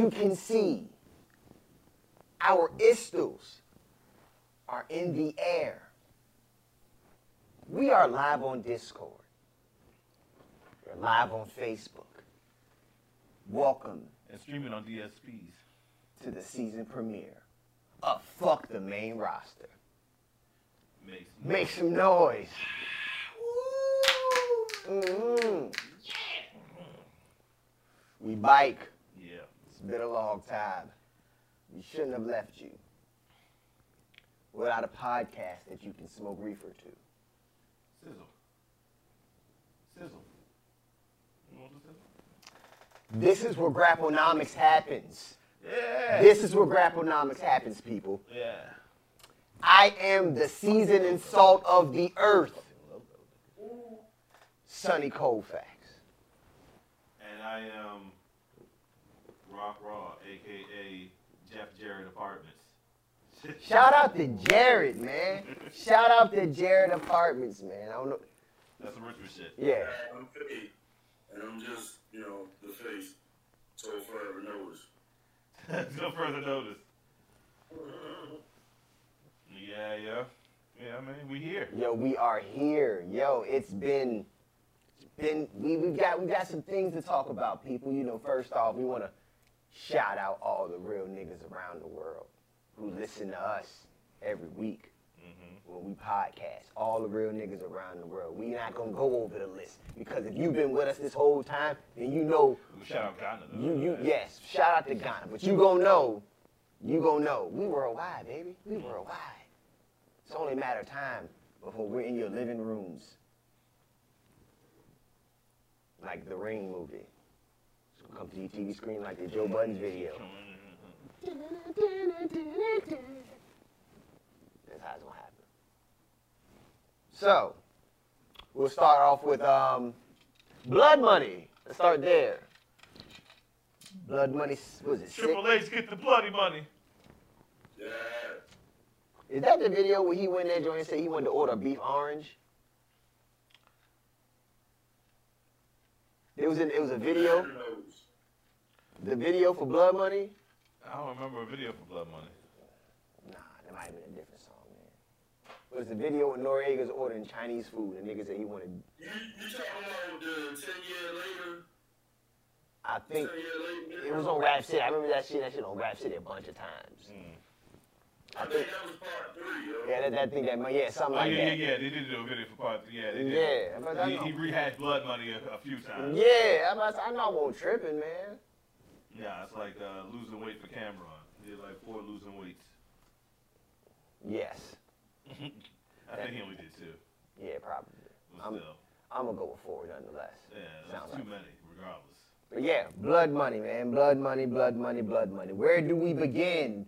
you can see, our istles are in the air. We are live on Discord. We're live on Facebook. Welcome And streaming on DSPs. to the season premiere of Fuck the Main Roster. Makes Make some noise. Mhm. We bike. It's been a long time. We shouldn't have left you without a podcast that you can smoke reefer to. Sizzle. Sizzle. You want the sizzle? This is where Grapplenomics happens. Yeah. This is where Grapplenomics happens, people. Yeah. I am the seasoning salt of the earth, Sonny Colfax. And I am Rock Raw, aka Jeff Jarrett Apartments. Shout out to Jared, man. Shout out to Jared Apartments, man. I don't know. That's some Richmond shit. Yeah. I'm paid, and I'm just, you know, the face. So forever notice. no further notice. Yeah, yeah. Yeah, I mean, we here. Yo, we are here. Yo, it's been been we we got we got some things to talk about, people. You know, first off, we want to shout out all the real niggas around the world who listen to us every week Mm-hmm. when we podcast. All the real niggas around the world. We not gonna go over the list because if you've been with us this whole time, then you know shout out Ghana, though. You you yes, shout out to Ghana, but you gonna know, you gonna know, we worldwide, baby, we worldwide. It's only a matter of time before we're in your living rooms, like the Ring movie. It's gonna come to your TV screen like the Joe Budden's video. That's how it's gonna happen. So, we'll start off with um, Blood Money. Let's start there. Blood Money, was it six? Triple H get the bloody money. Yeah. Is that the video where he went there, joint and said he wanted to order beef orange? It was in, it was a video, Who knows? The video for Blood Money. I don't remember a video for Blood Money. Nah, that might have been a different song, man. It was the video with Noriega's ordering Chinese food, and nigga said he wanted. You, you talking about the 10 year later? I think later? it was on Rap City. I remember that shit. That shit on Rap City a bunch of times. Hmm. I think that was part three, yo. Yeah, that, that thing that yeah, something Oh, like yeah, that. yeah, yeah. They did do a video for part three. Yeah, they did. Yeah, He, he rehashed Blood Money a, a few times. Yeah, I'm about to say, I know I won't tripping, man. Yeah, it's like uh, losing weight for Cam'ron. He did like four losing weights. Yes. I think he only did two. Yeah, probably. But I'm- still, I'm gonna go with four nonetheless. yeah, Sounds that's too like. many, regardless. But yeah, blood money, man. Blood money, blood money, blood money. Where do we begin?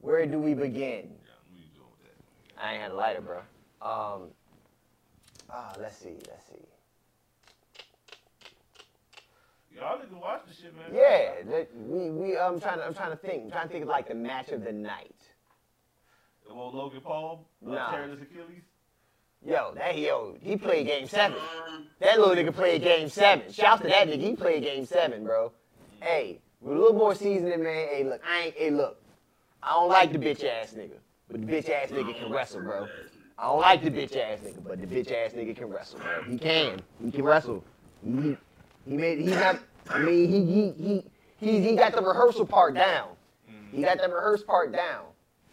Where do we begin? Yeah, what are you doing with that? I ain't had a lighter, bro. Um. Ah, let's see, let's see. Y'all to watch the shit, man. Yeah, that, we we I'm trying to I'm trying to think. I'm trying to think of like the match of the night. The Well, Logan Paul, uh, Nah. tearing his Achilles. Yo, that yo, he played game seven. That little nigga played game seven. Shout out to that nigga. He played game seven, bro. Hey, with a little more seasoning, man. Hey, look, I ain't. Hey, look, I don't like the bitch ass nigga, but the bitch ass nigga can wrestle, bro. I don't like the bitch ass nigga, but the bitch ass nigga can wrestle, bro. He can. He can wrestle. He he made. He's not. I mean, he he he he he got the rehearsal part down. He got the rehearsal part down.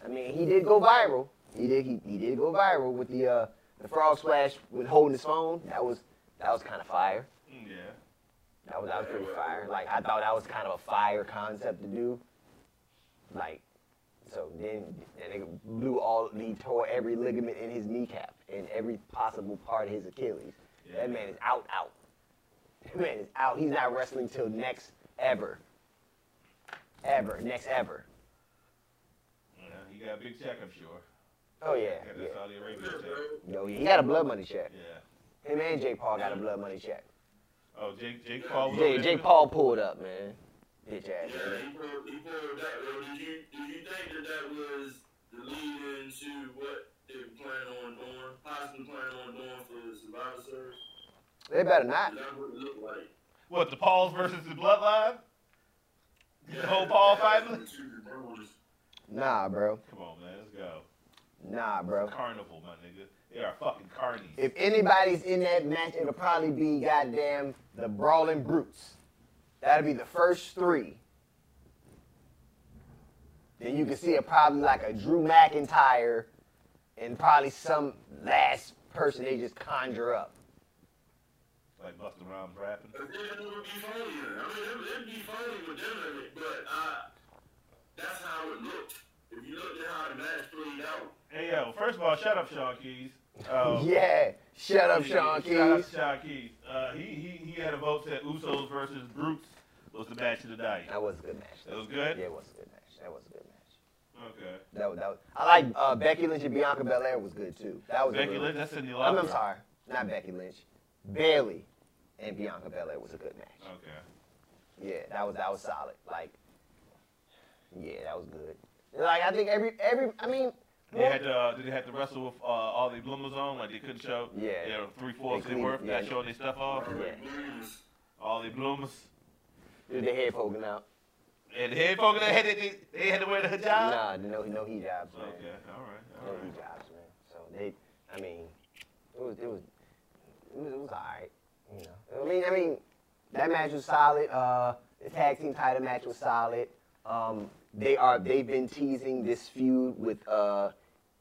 I mean, he did go viral. He did. He, he did go viral with the uh the frog splash with holding his phone. That was that was kind of fire. Mm, Yeah. That That was that was pretty fire. Like I thought that was kind of a fire concept to do. Like, so then and they blew all he tore every ligament in his kneecap and every possible part of his Achilles. Yeah. That man is out, out. That man is out. He's not wrestling till next ever. Ever. Next ever. Yeah, he got a big check, I'm sure. Oh yeah. Got yeah. Saudi Arabia check. Yo, he got a blood money check. Yeah. Him and Jake Paul got a blood money check. Oh, Jake Jake Paul was Jake, Jake? Paul pulled up, man. Bitch ass Yeah, he pulled, he pulled that. Well, did you did you think that that was the lead into what they were planning on doing, possibly planning on doing for the Survivor Series? They better not. What it looked like? What, the Pauls versus the Bloodline? The whole Paul fighting? The two bros. Nah, bro. Come on, man, let's go. Nah, bro. Carnival, my nigga. They are fucking carnies. If anybody's in that match, it'll probably be goddamn the Brawling Brutes. That'll be the first three. Then you can see it probably like a Drew McIntyre and probably some last person they just conjure up. Like Busta Rhymes rapping. But then it would be phony. then. I mean, it, it'd be phony with them in it, but uh, that's how it looked. If you looked at how the match played out, Hey, yo, first of all, shut up, Sean Keys. Um, Yeah, shut up, Sean Shout out Keys. to Sean Keys. Uh, he, he, he had a vote that Usos versus Brutes was the match of the night. That was a good match. That was good? Yeah, it was a good match. That was a good match. Okay. That was, that was, I like uh, Becky Lynch and Bianca Belair was good too. That was a Becky real- Lynch, that's in the I'm. I'm sorry, not Becky Lynch. Bayley and Bianca Belair was a good match. Okay. Yeah, that was that was solid. Like, yeah, that was good. Like I think every every I mean, They had to, uh, did they have to wrestle with uh, all the bloomers on? Like they couldn't show Yeah. their three fourths They they worth, yeah. not showing their stuff off. Yeah. All the bloomers. did the head poking out? And the headphones they had to, they, they had to wear the hijab? Nah, no no hijabs, man. Okay, all right, No all he right. jobs, man. So they, I mean, it was it was it was, it was. You know, I mean I mean that match was solid. Uh, the tag team title match was solid. Um, they are they've been teasing this feud with uh,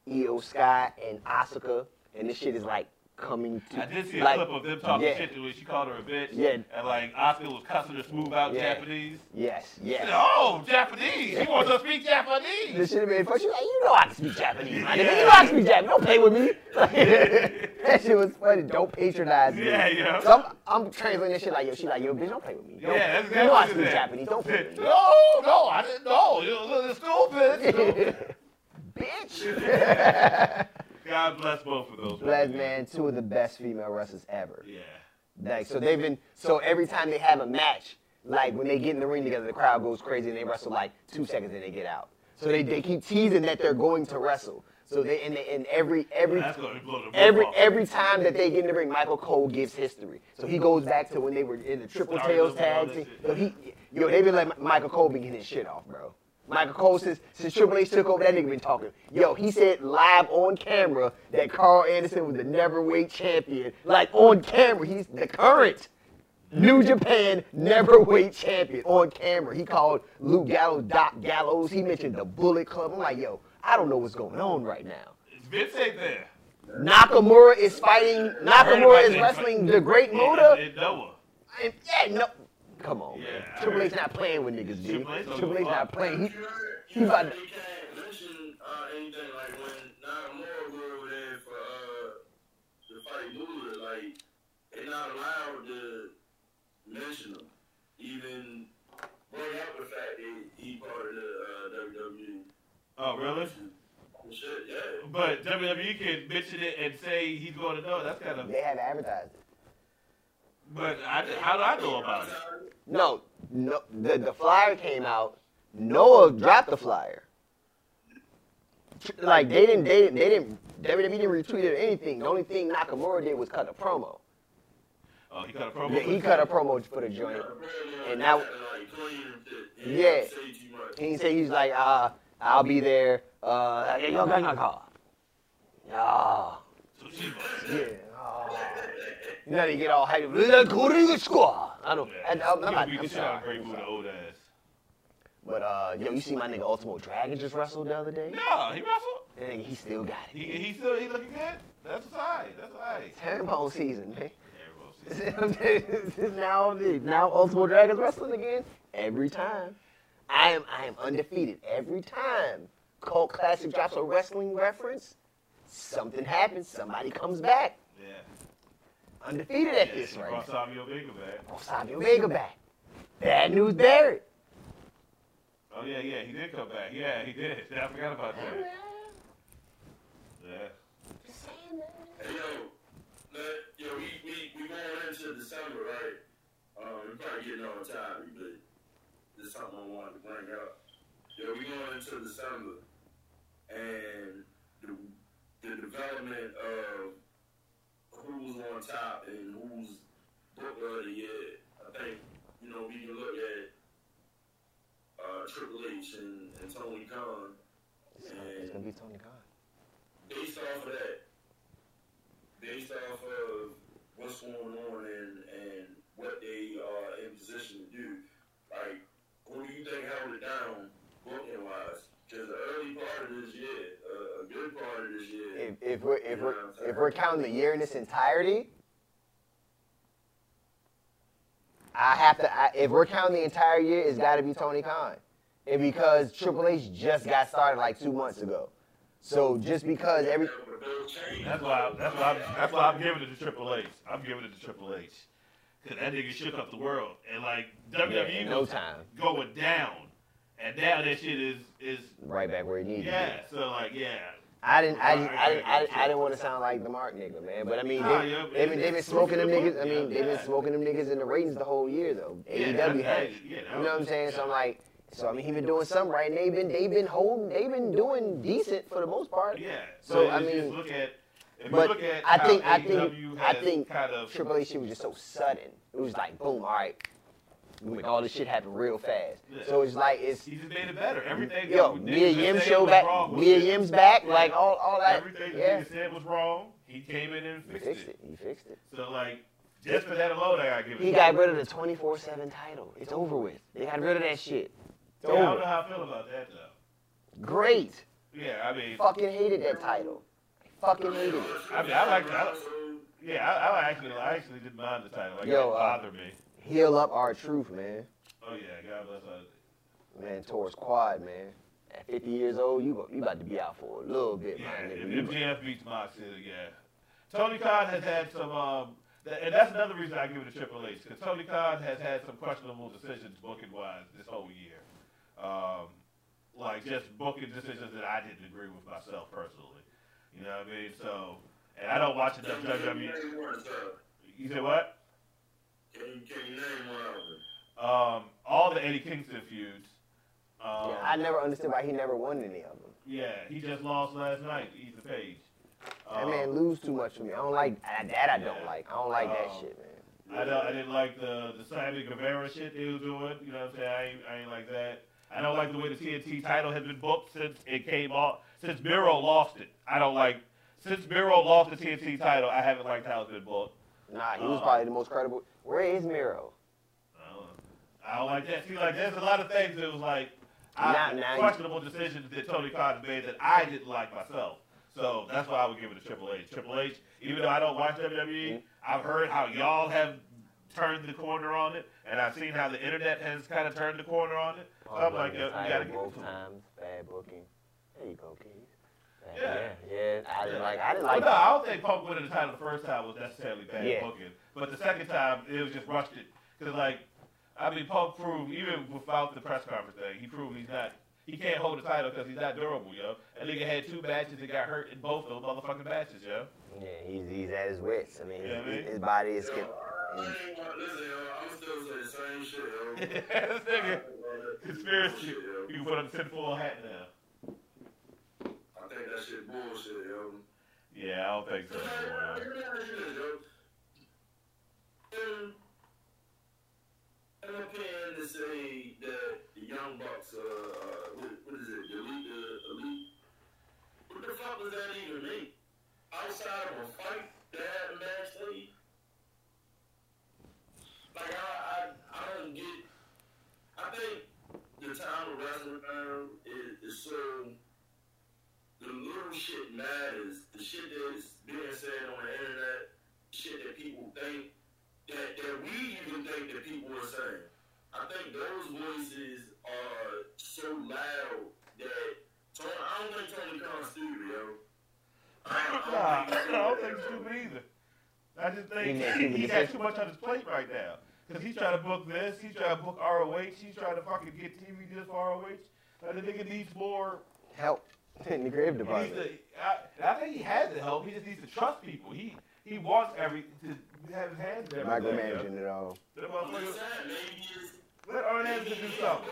Io Sky and Asuka, and this shit is like coming to I did see a like, clip of them talking yeah, shit to her. She called her a bitch. Yeah. And like Asuka was cussing her smooth out Yeah. Japanese. Yes, She said, yes. oh, Japanese. She wants to speak Japanese. This should have been funny. She was like, you know I can speak Japanese, my nigga. You know I can speak Japanese. Don't play with me. that shit was funny. Don't patronize me. Yeah, yeah. So I'm, I'm translating this shit like, yo, she like, yo, bitch, don't play with me. Don't, Yeah, that's you know I exactly speak Japanese. Don't play with me. No, no, I didn't know. You're a little stupid. bitch. God bless both of those. Bled, man, two of the best female wrestlers ever. Yeah. Like, so they've been, so every time they have a match, like when they get in the ring together, the crowd goes crazy and they wrestle like two seconds and they get out. So they, they keep teasing that they're going to wrestle. So they, and, they, and every, every, That's going to blow the roof Every off. every time that they get in the ring, Michael Cole gives history. So he goes back to when they were in the Triple Tails tag team. So he, yo, they've been letting Michael Cole been getting his shit off, bro. Michael Cole since since Triple H took over, that nigga been talking. Yo, he said live on camera that Karl Anderson was the neverweight champion. Like on camera, he's the current New Japan neverweight champion on camera. He called Luke Gallows Doc Gallows. He mentioned the Bullet Club. I'm like, yo, I don't know what's going on right now. Vince ain't there. Nakamura is fighting. Nakamura is wrestling the Great In- Muta. in Noah. And, yeah, no. Come on, man. Yeah, I Triple H not playing with niggas, G. Triple H don't Triple give H a not fuck. playing. you He, he about to- they can't mention uh, anything like when Nakamura go over there for uh, to fight Muta, like they're not allowed to mention him, even bring up the fact that he part of the uh, WWE. Oh, really? Shit, yeah. But WWE can mention it and say he's going to know. That's kind of. they have advertised it. But I, how do I know about it? No, no. The, the flyer came out. Noah dropped the flyer. Like they didn't, they didn't, they didn't. WWE didn't retweet it or anything. The only thing Nakamura did was cut a promo. Oh, he got a promo. Yeah, he cut a promo for the joint. And now- and Yeah. Say too much. He said he's like, uh, I'll be there. Uh, yo, gang a car. Yeah. So she. Yeah. Oh. You get all hyped. Let's go to the squad. I don't. I, I'm, I'm, not, I'm can shit out sorry. Great Muta old ass. But uh, yo, you see my nigga Ultimo Dragon just wrestled the other day? No, he wrestled. And he still got it. he still he looking good. That's alright. That's alright. Herringbone season, man. Terrible now, now Ultimate Dragons wrestling again every time. I am, I am undefeated every time. Cult Classic drops a wrestling reference. Something happens. Somebody comes back. Yeah. Undefeated at Yeah, this she right brought now. Savio Vega back. Oh, Savio Vega back. Bad news, Barrett. Oh yeah, yeah, he did come back. Yeah, he did. I forgot about that. Yeah. Just saying that. Hey, yo, let, yo, we, we, we going into December, right? Um, we probably getting on time, but this is something I wanted to bring up. Yo, we going into December, and the, the development of who's on top and who's book of the year. I think, you know, we can look at uh, Triple H and, and Tony Khan, It's it's gonna be Tony Khan. based off of that, based off of what's going on and, and what they are in position to do, like, who do you think held it down booking wise? Because the early part of this year, uh, a good part of this year, If, if we're if we're if we're counting the year in its entirety, I have to. I, if we're counting the entire year, it's got to be Tony Khan, and because Triple H just got started like two months ago, so just because every the bill changed. That's why. That's why. I'm, that's why I'm giving it to Triple H. I'm giving it to Triple H. Cause that nigga shook up the world, and like WWE in no was time, going down, and now that shit is is right back where he needed yeah. to be. So like yeah. I didn't, I didn't, I didn't, I didn't, I didn't want to sound like the Mark nigga, man. But I mean, they, yeah, they've been, they've been smoking them niggas. I mean, they've been smoking them niggas in the ratings the whole year though. Yeah, AEW that- has. You know what I'm saying? So I'm like, so I mean, he been doing something right, and they've been, they've been holding, they've been doing decent for the most part. Yeah. So, So, I I mean, mean- look at But you look at I think, I think, I think kind of Triple H shit was just so sudden. It was like, boom, all right, all this shit happen real fast. Yeah. So it's like it's. he just made it better. Everything Yo, that Mia Yim show back. Mia. Yim's back. Yeah. Like all, all that. Everything that yeah. niggas said was wrong. He came in and He fixed, fixed it. it. He fixed it. So like, just for that alone, I gotta give it. He got rid of the 24/7 title. It's over with. They got rid of that shit. It's Yeah, I don't know how I feel about that though. Great. Yeah, I mean, Fucking hated that title. Fucking hated it. I mean, I like I, yeah, I, I actually, I actually didn't mind the title. Like, Yo, it didn't uh, bother me. Heal up R-Truth, man. Oh yeah, God bless her. Man, towards quad, man. At 50 years old, you you about to be out for a little bit, Yeah, man. if, Nigga. You- if GF beats Moxley, yeah. Tony Khan has had some, um, th- and that's another reason I give it to Triple H because Tony Khan has had some questionable decisions booking wise this whole year, um, like just booking decisions that I didn't agree with myself personally. You know what I mean? So, and I don't watch enough WWE. You said what? Can you, can you name one of them? Um, all the Eddie Kingston feuds. Um, Yeah, I never understood why he never won any of them. yeah, he just lost last night to Ethan Page. That Um, man lose too much for me. I don't like that. I don't Yeah. like. I don't like that Um, shit, man. I don't, I didn't like the the Sammy Guevara shit they was doing. You know what I'm saying? I ain't, I ain't like that. I don't like the way the TNT title has been booked since it came off. Since Miro lost it, I don't like. Since Miro lost the TNT title, I haven't liked how it's been booked. Nah, he was uh, probably the most credible. Where is Miro? I don't, know. I don't like that. See, like there's a lot of things that was like I, now you- questionable decisions that Tony Khan made that I didn't like myself. So that's why I would give it to Triple H. Triple H, even though I don't watch WWE, Mm-hmm. I've heard how y'all have turned the corner on it, and I've seen how the internet has kind of turned the corner on it. So I'm like, Punk won yo, the you gotta give it both times. Bad booking. There you go, Keith. Bad- Yeah. yeah, yeah. I didn't Yeah. like. I didn't Well, like. no, I don't think Punk winning the title the first time was necessarily bad Yeah. booking, but the second time it was just rushed it because like, I mean, Punk proved even without the press conference thing, he proved he's not. He can't hold the title because he's not durable, yo. That nigga had two matches and got hurt in both of those motherfucking matches, yo. Yeah, he's he's at his wits. I mean, Yeah, his, man. his body is. Yo, Skip. I ain't want, listen, yo, I'm still saying the same shit, yo. this nigga conspiracy. yo. You can put on the tinfoil hat now. I think that shit bullshit, yo. Yeah, I don't think so. Yo. In an opinion to say that the Young Bucks, uh, uh what, what is it, the elite, uh, elite? What the fuck does that even mean? Outside of a fight that happened backstage? Like, I, I, I don't get, I think the time of wrestling now is, is so the little shit matters. The shit that is being said on the internet, shit that people think, that, that we even think that people are saying. I think those voices are so loud that Tony, I don't think Tony Khan's stupid, yo. I don't, think he's stupid either. I just think he, he has too much on his plate right now. Because he's trying to book this, he's trying to book ROH, he's trying to fucking get TV deals for ROH. Like, the nigga needs more help in the grave department. He needs to, I, I think he has the help. He just needs to trust people. He he wants every to have in everything. Micromanaging it all. That motherfucker- just saying, maybe it's Let Arn Anderson do something.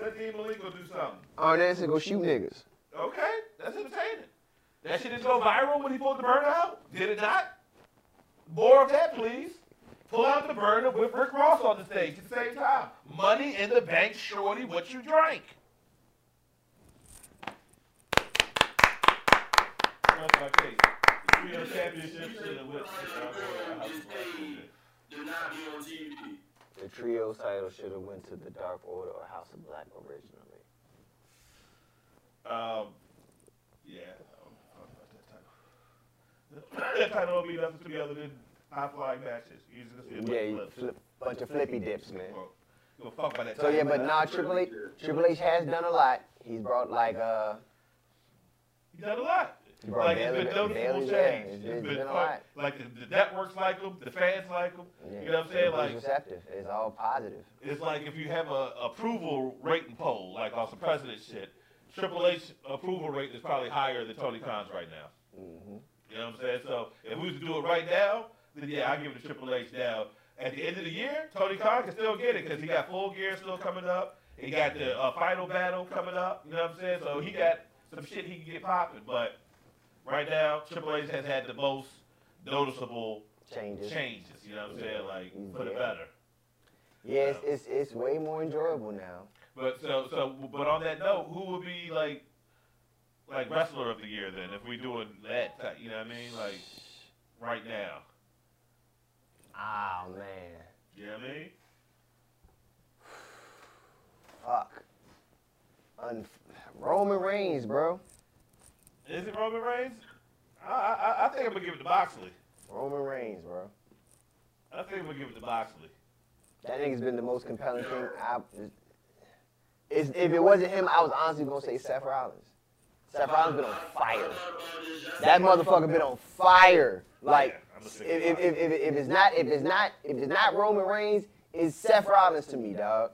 Let Dean Malenko do something. Arn Anderson go shoot niggas. Okay, that's entertaining. That shit didn't go viral when he pulled the burner out? Did it not? More of that, please. Pull out the burner with Rick Ross on the stage at the same time. Money in the bank, shorty, what you drank. That's my case. Trio championship went the to not be on TV. The trio title should have went to the Dark Order or House of Black originally. Um, yeah. I don't fuck about that title. That title don't mean nothing to me other than high flying matches. You just gonna see a Yeah, bunch you of flips. flip, bunch of flippy dips, man. Well, You fuck about that So title. yeah, but nah, Triple H, Triple H has done a lot. He's brought like uh, He done a lot. Like Bayley, it's been Bayley, yeah, It's it's been been a lot. Like the, the networks like him, the fans like him. Yeah. You know what I'm saying? He's Like receptive. It's all positive. it's like if you have a approval rating poll, like on some president shit. Triple H approval rate is probably higher than Tony Khan's right now. hmm You know what I'm saying? So if we was to do it right now, then yeah, I give it to Triple H now. At the end of the year, Tony Khan can still get it because he got full gear still coming up. He got the uh, final battle coming up. You know what I'm saying? So he got some shit he can get popping. But right now, Triple H has had the most noticeable Changes. changes. You know what I'm saying? Like for the better. Yeah, it's, it's it's way more enjoyable now. But so so but on that note, who would be like like wrestler of the year then if we doing that? type, You know what I mean? Like right now. Oh man, You know what I mean? fuck. Un- Roman Reigns, bro. Is it Roman Reigns? I, I, I think I'm gonna give it to Moxley. Roman Reigns, bro. I think I'm gonna give it to Moxley. That nigga's been the most compelling thing. I, if it wasn't him, I was honestly gonna say Seth Rollins. Seth Rollins been on fire. That motherfucker been on fire. Like Yeah, I'm a if, if, if, if, if it's not if it's not if it's not Roman Reigns, it's Seth Rollins to me, dog.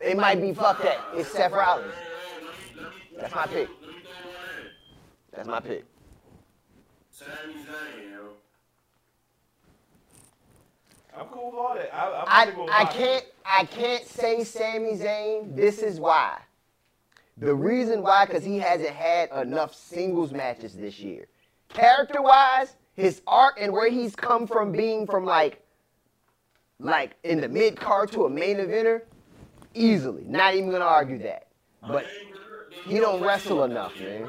It might be fuck that. It's Seth Rollins. That's my pick. Let me throw one in. That's my pick. Sami Zayn. I'm cool with all that. I, I'm I, gonna go with I can't I can't say Sami Zayn. This is why. The reason why, because he hasn't had enough singles matches this year. Character wise, his arc and where he's come from being from like like in the mid card to a main eventer, easily. Not even gonna argue that. But he don't wrestle enough, man.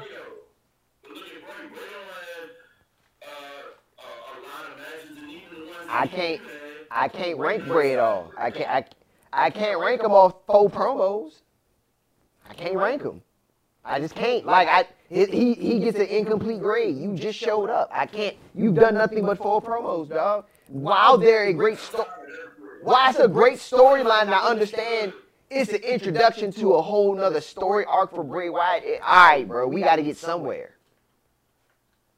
Look at Bray. Bray don't have uh, a, a lot of matches, and even the ones I can't I can't rank Bray at all. I can't I, I can't rank him off four promos. I can't rank him. I just can't. Like I, he he- gets an incomplete grade. You just showed up. I can't. You've done nothing but four promos, dog. While they're a great story, why it's a great storyline, I understand it's an introduction to a whole nother story arc for Bray Wyatt. All right, bro, we got to get somewhere.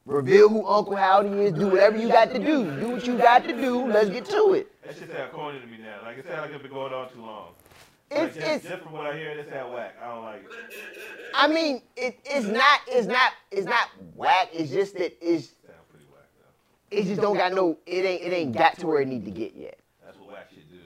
Reveal who Uncle Howdy is. Do whatever you got to do. Do what you got to do. Let's get to it. That shit sound corny to me now. Like it sounds like it's been going on too long. It's- like, it's- just from what I hear, it sound whack. I don't like it. I mean, it, it's not, it's not, it's not whack. It's just that it's, Sound pretty whack though. it just don't got no, it ain't, it ain't got to where it need to get yet. That's what whack shit do.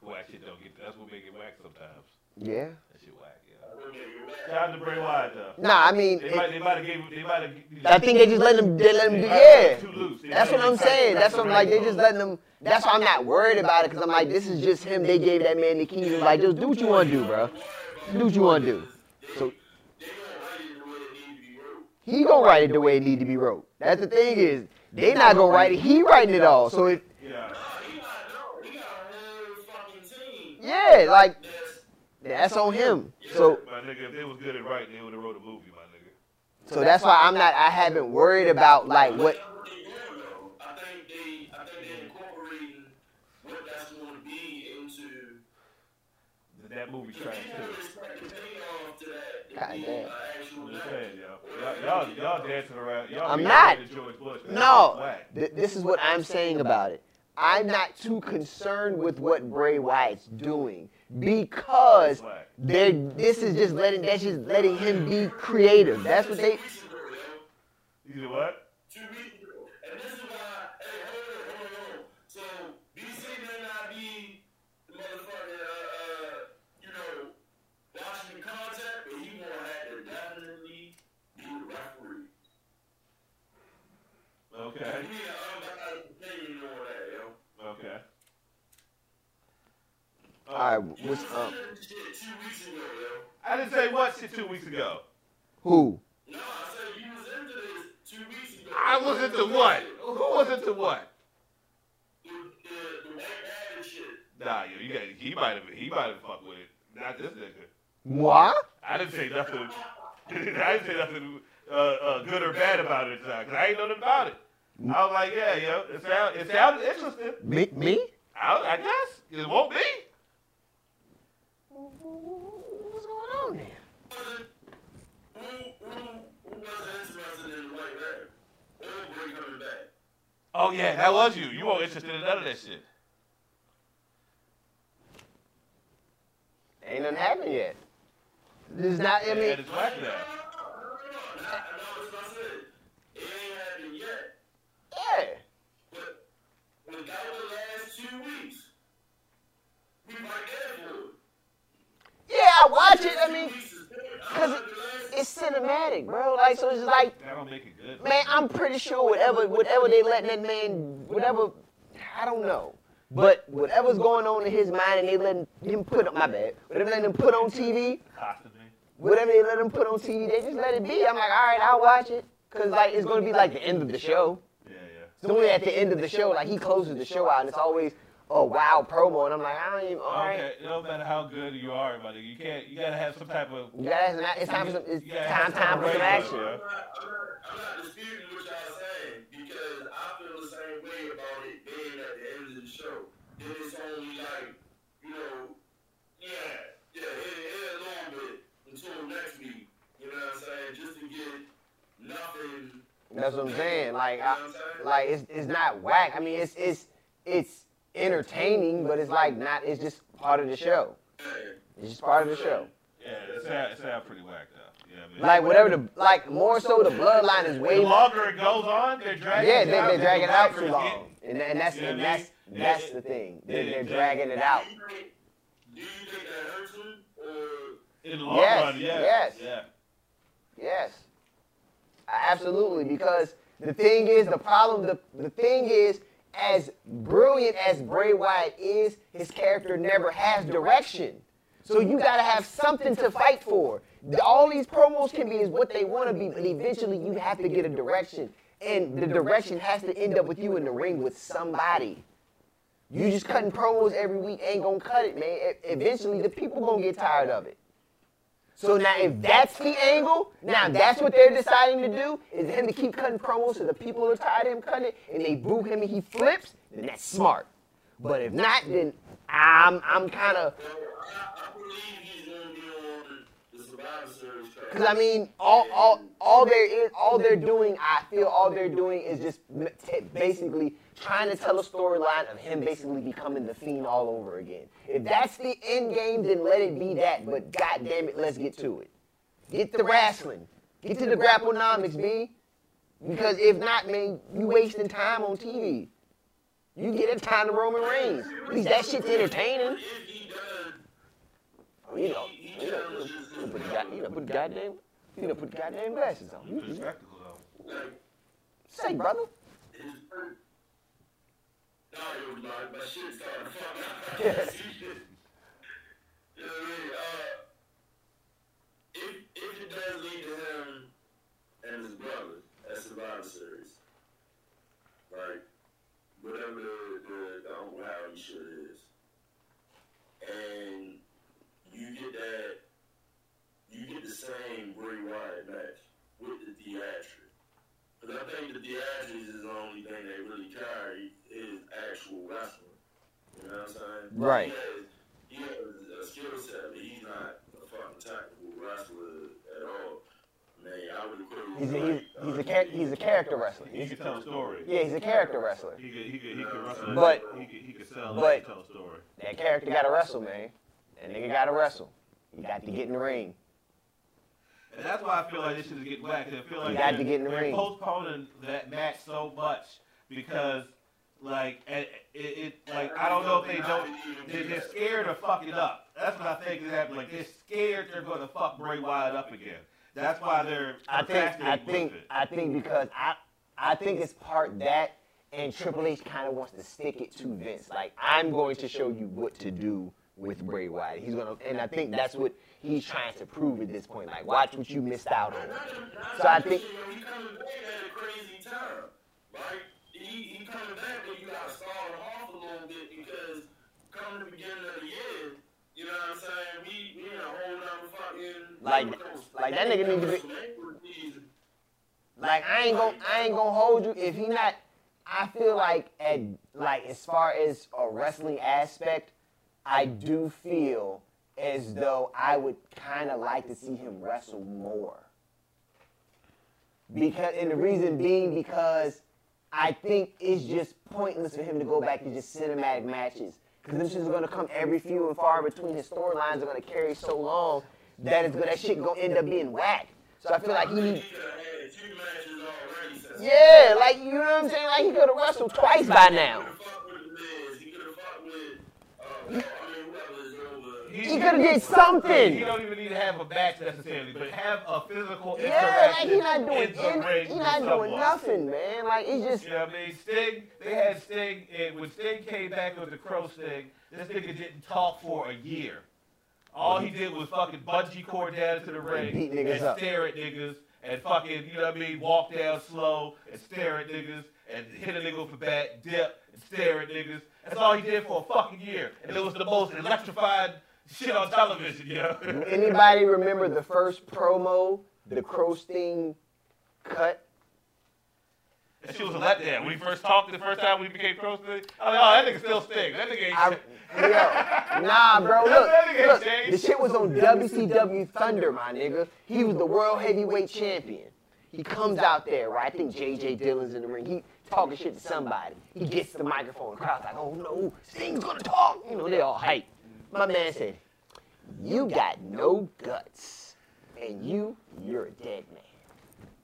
whack shit don't get. That's what make it whack sometimes. Yeah. That shit whack. Yeah. Shout out to Bray Wyatt though. Nah, I mean, They might, they might have gave. They might have. I think they just let them, they let them do, They might have yeah. too loose. That's what I'm saying. That's what I'm like. They just letting them. That's why I'm not worried about it because I'm like, this is just him. They gave that man the keys. and Like, just do what you want to do, bro. Do what you want to do. So They gonna write it the way it need to be wrote. he gonna write it the way it need to be wrote. That's the thing is, they not gonna write it. He writing it all. So if Yeah. Nah, he not, no, he got a whole fucking team. yeah, like That's that's on him. So My nigga, if they was good at writing, they would have wrote a movie, my nigga. so that's why I'm not. I haven't worried about like what. That's what they doing though. I think they, I think they incorporating what that's going to be into that movie trash People too. expect the payoff to that to God damn. I'm just match. saying, yo. Y'all, y'all, y'all dancing around. Y'all I'm not. dancing to George Bush. No, th- this is what I'm saying about it. I'm not too concerned with what Bray Wyatt's doing because they're. This is just letting. That's just letting him be creative. That's what they. Two weeks ago, yo. You know what? Two All right, what's You up? said shit two weeks ago, yo. I didn't say what shit two weeks ago. Who? No, I said you was into this two weeks ago. I was into what? Who was into what? The, the, the white bag shit. Nah, yo, you got he might have he might have fucked with it. Not this nigga. What? I didn't say nothing. I didn't say nothing uh, uh, good or bad about it because I ain't know nothing about it. I was like, yeah, yo, it sound it sounded interesting. Me? Me? I, I guess it won't be. What's going on there? Who, who, who wasn't interested in white bag? Or coming back? Oh yeah, that was you. You weren't interested in none of that shit. Ain't nothing happened yet. This is not. I And mean, it's whack No, no, now. no, no, no, not, no, that's what I said. It ain't happened yet. yeah. But without the last two weeks, we right there for it. Yeah, I watch it. I mean, Two weeks is good. I cause like the last- it's cinematic, bro. Like, so it's just like, That don't make it good. man, I'm pretty sure whatever, whatever they letting that man, whatever, I don't know. But whatever's going on in his mind and they letting him put on, my bad, whatever they letting him put on TV, Costing whatever they let him put on TV, they just let it be. I'm like, all right, I'll watch it. Cause like, it's gonna be like the end of the show. Yeah, yeah. It's only at the end of the show, like he closes the show out and it's always Oh, a wild promo. And I'm like, I don't even, all right. Okay, it don't matter how good you are, buddy. You can't. You gotta have some type of. You gotta, it's time for some, it's gotta time, time for some action. I'm not, I'm, not, disputing what y'all saying because I feel the same way about it being at the end of the show. Then it's only like, you know, yeah, yeah, it, it a little bit until next week. You know what I'm saying? Just to get nothing. That's what I'm saying. Like, I, I'm saying? like it's it's not whack. I mean, it's it's it's entertaining, but it's like not. It's just part of the show. Yeah. It's just part of the show. Yeah, it sound, it sound pretty whack though. Yeah, man. Like whatever the like more so the bloodline is way the longer it goes on, they're dragging. yeah it they, out, they and drag the it out too long, and, and that's You and that's mean? that's Yeah, the thing. yeah, They're, they're yeah. dragging it out. Do you think that hurts him? Or uh, In the long Yes, run, yeah. yes. Yeah. Yes, absolutely. Because the thing is, the problem, the, the thing is, as brilliant as Bray Wyatt is, his character never has direction. So you gotta have something to fight for. All these promos can be is what they want to be, but eventually you have to get a direction, and the direction has to end up with you in the ring with somebody. You just cutting promos every week ain't gonna cut it, man. Eventually, the people gonna get tired of it. So now, if that's the angle, now that's what they're deciding to do is him to keep cutting promos so the people are tired of him cutting it and they boo him and he flips. Then that's smart. But if not, then I'm I'm kind of Well, I, I believe he's going to be on the Survivor Series track. Because I mean all all all there is all they're doing. I feel all they're doing is just t- basically trying to tell a storyline of him basically becoming the fiend all over again. If that's the end game, then let it be that. But god damn it, let's get to it. Get the wrestling. Get to the grapplenomics, B. Because if not, man, you wasting time on TV. You get a time to Roman Reigns. At least that shit's entertaining. If he does, you know, you know, you know, put you know, put goddamn, you know, put goddamn glasses on. You, you, say, brother. up. you know what I mean? Uh, if, if it does lead to him and his brother Series, right? Whatever the, the, the Uncle Howdy shit is, and you get that, you get the same Bray Wyatt match with the theatrics. Because I think the theatrics is the only thing they really carry is actual wrestling. You know what I'm saying? Right. He has, he has a skill set, but he's not a fucking tactical wrestler at all. Man, I would he's a, he's, he's, a uh, char- he's a character wrestler. He can tell a story. Yeah, he's a character wrestler. He could, he could, he could wrestle. But he could, he could sell but, and tell a story. That character got to wrestle, man. That nigga got to wrestle. You got to get in the ring. And that's why I feel like this shit is getting whacked. I feel like You got to they're- get in the ring. postponing that match so much because, like, it, it, it like I don't know if they don't. They're, they're scared of fucking up. That's what I think is happening. Like they're scared they're going to fuck Bray Wyatt up again. That's why they're. I think I think. I think because I I think it's part that and Triple H kind of wants to stick it to Vince. Like I'm going to show you what to do with Bray Wyatt. He's gonna and I think that's what he's trying to prove at this point. Like watch what you missed out on. So I think- You he coming back at a crazy time, right? He, he coming back, but you gotta stall him off a little bit because coming the beginning of the year, you know what I'm saying? We, we in a whole nother fucking Like- like that nigga need to be- Like I ain't gonna I ain't gonna hold you if he not. I feel like at like as far as a wrestling aspect, I do feel as though I would kind of like to see him wrestle more. Because and the reason being because I think it's just pointless for him to go back to just cinematic matches. Because them shits are gonna come every few and far between. His storylines are gonna carry so long that it's gonna, that shit gonna end up being whack. So I feel like he needs. He have had two matches already. since- Yeah, like you know what I'm saying? Like he could have wrestled twice by now. He could have fucked with the Miz. He could have fucked with, I mean, whoever is over. He could have did something. He don't even need to have a match necessarily, but have a physical Yeah, like interaction he not doing he not doing nothing, man. Like it's just You know what I mean? Sting, they had Sting, and when Sting came back with the Crow Sting, this nigga didn't talk for a year. All he did was fucking bungee cord down to the ring beat niggas and up. stare at niggas and fucking, you know what I mean, walk down slow and stare at niggas and hit a nigga with a bat, dip and stare at niggas. That's all he did for a fucking year. And it was the most electrified shit on television, know? anybody remember the first promo, the Crow Sting cut? That shit was a letdown. When we first talked the first time we became Crow Sting, I was like, oh, that nigga still Sting. That nigga ain't I, shit. yo, nah, bro. Look, That nigga ain't look. The shit was on WCW Thunder, my nigga. He was the world heavyweight champion. He comes out there, right? I think JJ Dillon's in the ring. He talking shit to somebody. He gets the microphone. Crowd's like, oh no, Sting's gonna talk. You know, they all hype. My man said, you got no guts, and you, you're a dead man.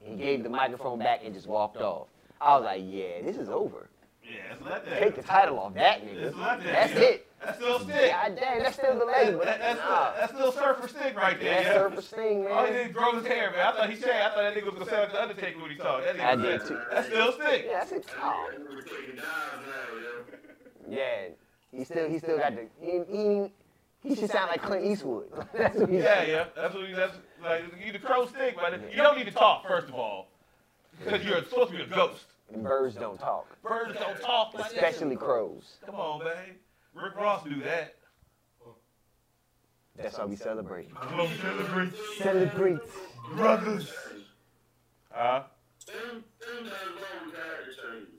He gave the microphone back and just walked off. I was like, yeah, this is over. Yeah, it's letdown. Take the title off that nigga. It's letdown. That's yeah. it. That's still Sting. God damn, that's still the legend, but That- that's, nah. still, that's still Surfer Sting right there. That's yeah. Surfer Sting, All he man. did grow his hair, man. I thought he said, I thought that nigga was gonna sound like the Undertaker when he talked. That nigga I did too. That's still Sting. Yeah, that's it. Oh, That nigga was taking dives now, yo. yeah. He still, he still got the. He, he, he should sound like Clint Eastwood. that's what he Yeah, yeah. That's what he. That's like you the crow stick, but you don't need to talk first of all, because you're supposed to be a ghost. And birds don't talk, Birds don't talk like especially crows. Come on, man. Rick Ross knew that. That's why we celebrate. Come celebrate, Celebrate. brothers. Huh? Them, them does wrong with character changes.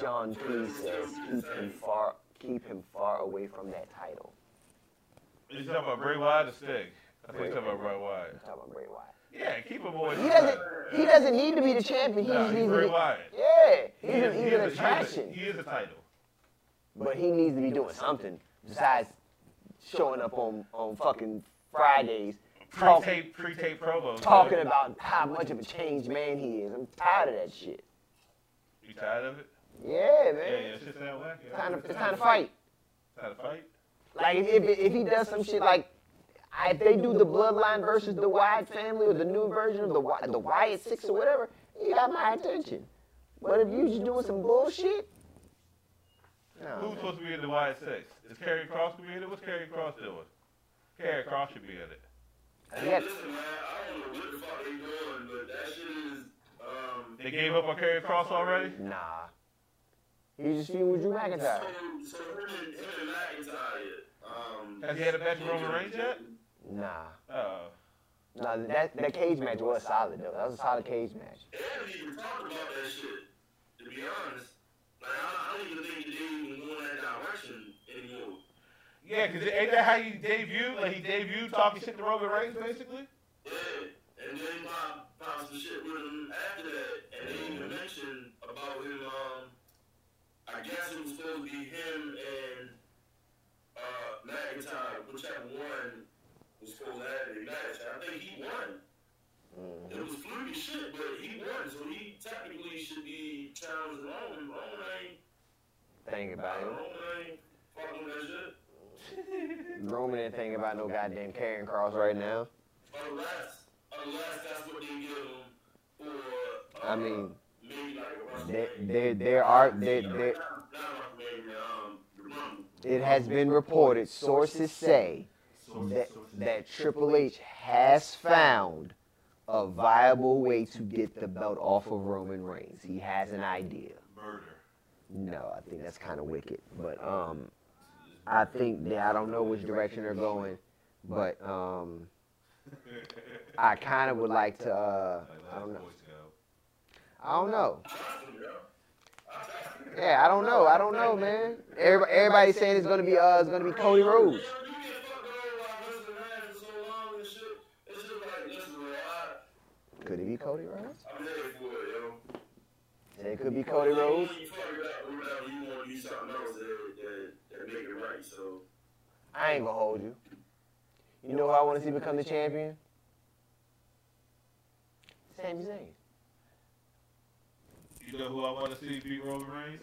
Sean P says keep him far, keep him far away from that title. You talking about Bray Wyatt or Sting? I think you're talking about Bray Wyatt. I'm talking about Bray Wyatt. Yeah, keep him away. He doesn't. He doesn't need to be the champion. He No, just he's Bray be. Wyatt. Yeah, he's, He a, is- he's he an is a- he is a- attraction. He is a title. But he needs to be doing something besides showing up on, on fucking Fridays Pre-tape, pre-tape promos. talking about how much of a changed man he is. I'm tired of that shit. You tired of it? Yeah, Yeah, man. yeah, shit sound wacky. It's time to, it's time to fight. Time to fight? Like if, if, if he does some shit like if they do the bloodline versus the Wyatt family or the new version of the Wy- the Wyatt Six or whatever, you got my attention. But if you just doing some bullshit, no. Who's supposed to be in the Wyatt Six? Is Karrion Kross going to be in it? What's Karrion Kross doing? Karrion Kross should be in it. You got- Listen, man, I don't know what the fuck they're doing, but that shit is, um, They gave up on Karrion Kross already? Nah. He just feuding with Drew so, McIntyre. so him and, him and McIntyre, um. Has he had a match with Roman Reigns yet? Nah. Oh. Nah, that, that cage match was solid though. That was a solid cage match. They haven't even talked about that shit, to be honest. Like, I, I don't even think that they even going that direction anymore. Yeah, because ain't that how he debuted? Like he debuted talking shit to Roman Reigns, basically? Yeah. And and then pop pop some shit with him after that, and they even mentioned about him. Um, I guess it was supposed to be him and uh, McIntyre, whichever one was supposed to have the match. I think he won. Mm-hmm. It was fluky shit, but he won, so he technically should be challenging Roman. Roman ain't, Think about it. Roman ain't fucking that shit. Roman ain't thinking about no goddamn Karrion Kross right now. Unless, unless that's what they give him for. Uh, I mean, maybe like there, there, there are there, there, um, it has been reported, sources say, that, that Triple H has found a viable way to get the belt off of Roman Reigns. He has an idea. Murder. No, I think that's kind of wicked. But um, I think that I don't know which direction they're going, but um, I kind of would like to. Uh, I don't know. I don't know. Yeah, I don't know. I don't know, man. Everybody, everybody's saying it's gonna be uh, it's gonna be Cody Rhodes. You get fucked over by listening to that for so long and shit. It's just like, listen, bro, I, Could it be Cody Rhodes? I'm for it, yo. It could be Cody Rhodes. I ain't gonna hold you. You know who I want to see become the champion? Sami Zayn. You know who I want to see beat Roman Reigns?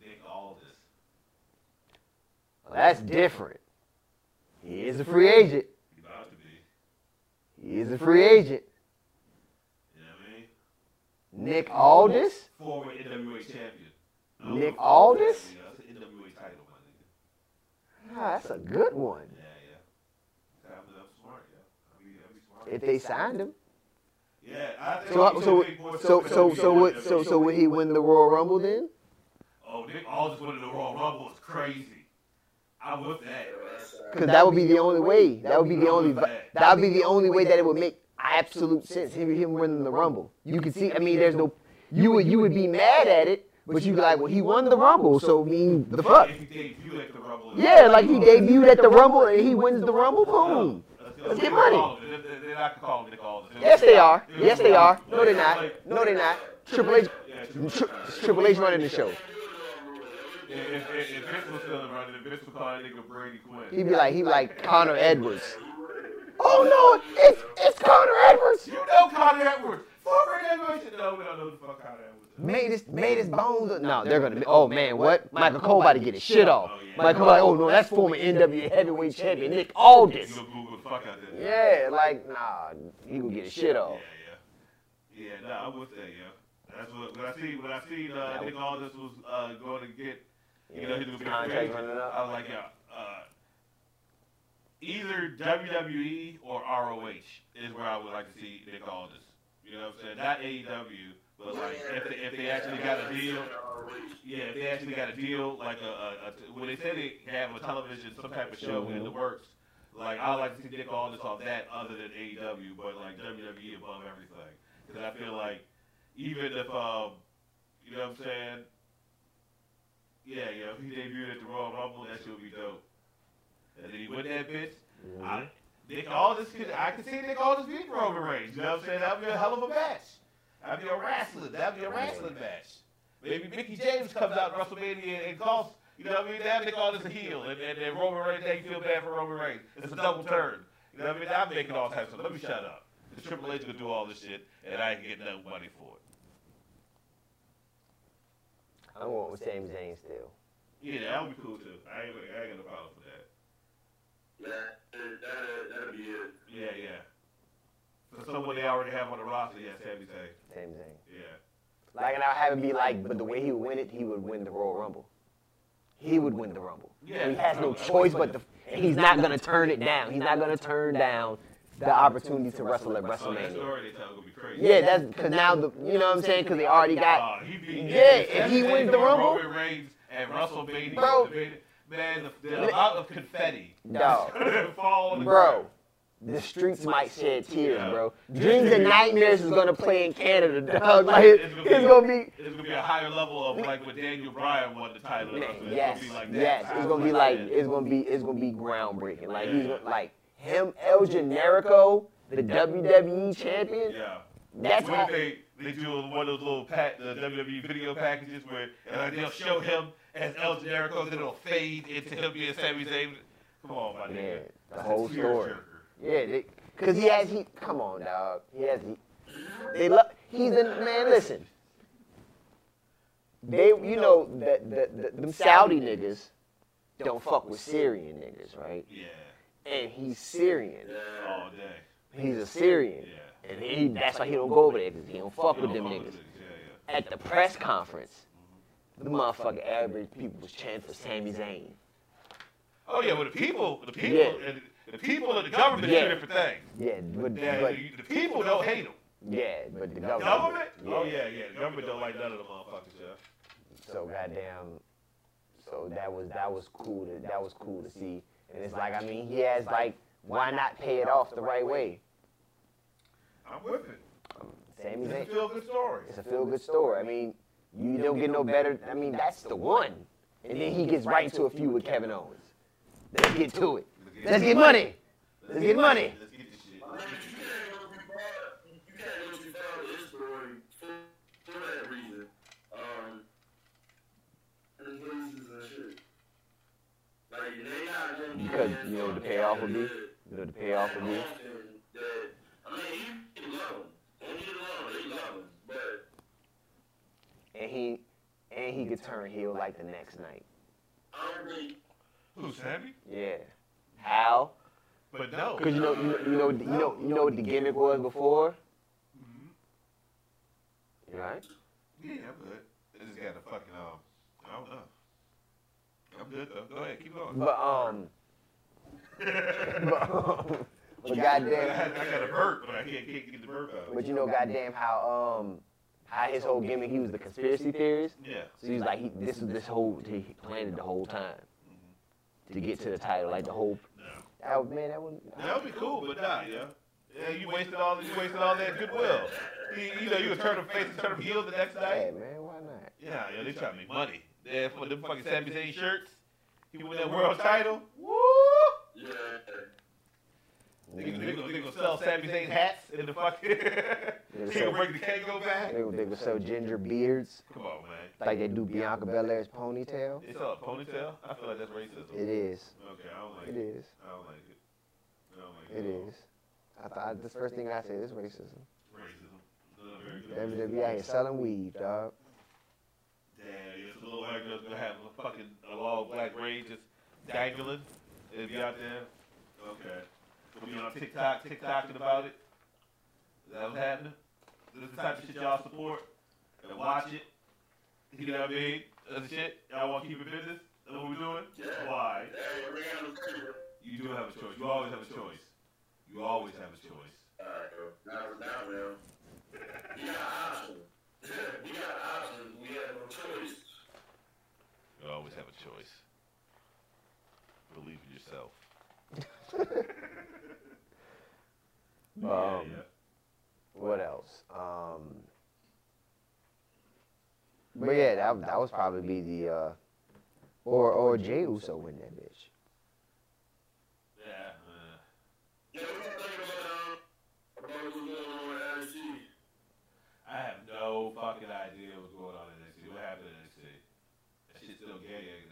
Nick Aldis. Well, that's different. He is a free agent. He about to be. He is a free agent. You know what I mean? Nick Aldis. Former NWA champion. Nick Aldis? Yeah, that's an NWA title, my nigga. Ah, that's a good one. Yeah, yeah. I'm, I'm smart, yeah. I mean, I be smart. If they signed him. yeah, I think So he's so a big boy, so so so big so boy, would so so would he win the Royal Rumble then? Oh, Nick Aldis winning the Royal Rumble is crazy. I'm with that. Because that would be the only way. That would be the only. That would be the only way that it would make absolute sense. Him, him winning the Rumble. You could see. I mean, there's no. You would you would be mad at it, but you'd be like, well, he won the Rumble, so I mean, the fuck. If he debuted at the Rumble. Yeah, like he debuted at the Rumble and he wins the Rumble. Boom. Let's get money. Yes, they are. Yes, they are. No, they're not. No, they're not. Triple H. Triple H running the show. If, if, if Vince was still running, Vince would call that nigga Brady Quinn. He'd be like, he'd like Connor Edwards. Oh no, it's it's Connor Edwards. You know Connor Edwards. Former NWA. No, we don't know the fuck Connor Edwards. Made his made his bones. No, they're gonna be. Oh man, what? Michael Cole about to get his shit off. Michael Cole like, oh no, that's former NWA heavyweight champion Nick Aldis. You Google the fuck out there. Yeah, like nah, he gonna get his shit off. Yeah, yeah. Yeah, no, I'm with that, yeah. That's what when I see when I see uh, Nick Aldis was uh, going to get you know, he's gonna be crazy. I was like, yeah, uh, either WWE or ROH is where I would like to see Nick Aldis. You know what I'm saying? Not AEW, but like if they, if they actually got a deal. Yeah, if they actually got a deal, like a, a, a when they said they have a television, some type of show in the works, like I like to see Nick Aldis off that other than AEW, but like WWE above everything, because I feel like even if um, you know what I'm saying, yeah, yeah, if he debuted at the Royal Rumble, that shit would be dope. And then he win that bitch. I, mm-hmm. Nick Aldis could, I could see Nick Aldis beat Roman Reigns. You know what I'm saying? That'd be a hell of a match. That'd be a wrestling. That'd be a wrestling mm-hmm. match. Maybe Mickie James comes out WrestleMania and calls, you know what I mean? Now Nick Aldis a heel, and, and, and Roman Reigns, they feel bad for Roman Reigns. It's a double turn. You know what I mean? I'm making all types of. Let me shut up. The Triple H could do all this shit, and I ain't getting no money for it. I'm going with Sami Zayn still. Yeah, that would be cool too. I ain't, I ain't got no problem with that. That, that, that'd be it. Yeah, yeah. For someone they already have on the roster, yeah, Sami Zayn. Sami Zayn. Yeah. Like, and I'll have it be like, but the way he would win it, he would win the Royal Rumble. He would win the Rumble. Yeah. He has no choice but to. He's not gonna turn it down. He's not gonna turn down the opportunity to wrestle at So that WrestleMania. story they gonna be crazy. Yeah, that's because now the you know what I'm saying because they already got. Uh, he Yeah, if he wins the Rumble- Roman Reigns and WrestleMania. Bro. man, the, the amount of confetti Dog. fall on the Bro, the streets might shed tears, Yeah. bro. Dreams and Nightmares is gonna play in Canada, dog. Like it- it's gonna be. It's gonna be a higher level of like what Daniel Bryan won the title. It's gonna Yes, be like that. yes, it's gonna be like it's gonna be it's gonna be groundbreaking. Like he's gonna, like him, El Generico, the WWE champion. Yeah. That's What they they do one of those little pack the WWE video packages where they'll show him as El Generico, then it'll fade into him being Sami Zayn. Come on, my Yeah, nigga. the That's whole story. jerker. Yeah, they, cause he has he. Come on, dog. He has he. They love. He's a man. Listen. They, you know, that the, the, them Saudi niggas don't fuck with Syrian niggas, right? Yeah. And he's Syrian. Yeah. All day. He's a Syrian, Yeah. and he, that's why he don't go over there because he don't fuck with them don't fuck niggas. with Yeah, At the press conference, the motherfucking Arab people was chanting for Sami Zayn. Oh yeah, well the people, the people, Yeah. and the people and the government Yeah. are two different things. Yeah, but, Yeah, but the, the people don't hate them. yeah, but the government. Government? Oh yeah, yeah. The government don't like none of the motherfuckers. Yeah. So goddamn. So that was that was cool. To, that was cool to see. And it's like I mean he has like why not pay it off the right way? I'm with it. Sami It's Zayn. a feel good story. It's a feel good story. I mean you don't get no better. I mean that's the one. And then he gets right to a feud with Kevin Owens. Let's get to it. Let's get money. Let's get money. Because you know what the payoff would be? You know what the payoff would be? Often That I mean, he love him. Don't get it wrong, they love him, but And he and he could turn heel like the next night. I don't. Who, Sammy? Yeah. How? But no. Because you know, you know, you know, you know, you know what the gimmick was before. Mhm. You right? Yeah, I'm good. I just got a fucking um. I don't know. I'm good though. Go ahead, keep going. But um, but, but I, goddamn, had, I got a burp, but I can't, can't get the burp out. but you know, goddamn, how um, how his whole gimmick, he was the conspiracy theorist. Yeah. So he was like, he, this is this whole he planned the whole time to get to the title, like the whole. No. That would, man, that would. That would be cool, but nah, yeah. Yeah, you wasted all you wasted all that goodwill. You, you know, you would turn the face and turn them heel the next Hey night. man, why not? Yeah, yeah, they trying to make money. Yeah, for them fucking Sami Zayn shirts. He won that world title. Woo! Yeah. They, they, gonna- they gonna sell Sami Zayn hats in the fucking. he gonna bring the Kango back. They would, they would sell ginger beards Come on, man. like they do Bianca Belair's ponytail. It's a ponytail. I feel like that's racism. It is. Okay, I don't like It it. is. I don't like it. I don't like It at all. is. I thought the first thing I said is racism. Racism. Very good. WWE out here selling weed, dog. Damn, it's a little white girl's gonna have a fucking a long black braid just dangling. It'll be out there. Okay. We'll be on TikTok, TikToking about it. Is that what's happening? This is the type of shit y'all support and watch it. You know what I mean? That's the shit. Y'all want to keep it business? That's what we're doing? Yeah. Why? Hey, ring on the finger. You do have a choice. You always have a choice. You always have a choice. Alright, bro. Now now. We got options. we got options. We have no choice. You always have a choice. Believe in yourself. Um, yeah, yeah. What else? Um, but yeah, that that was probably the uh, or or Jey Uso win that bitch. Yeah. uh, Yeah, what you think about, um, about what's going on with NXT? I have no fucking idea what's going on in NXT. What happened in NXT? That shit's still gay, ain't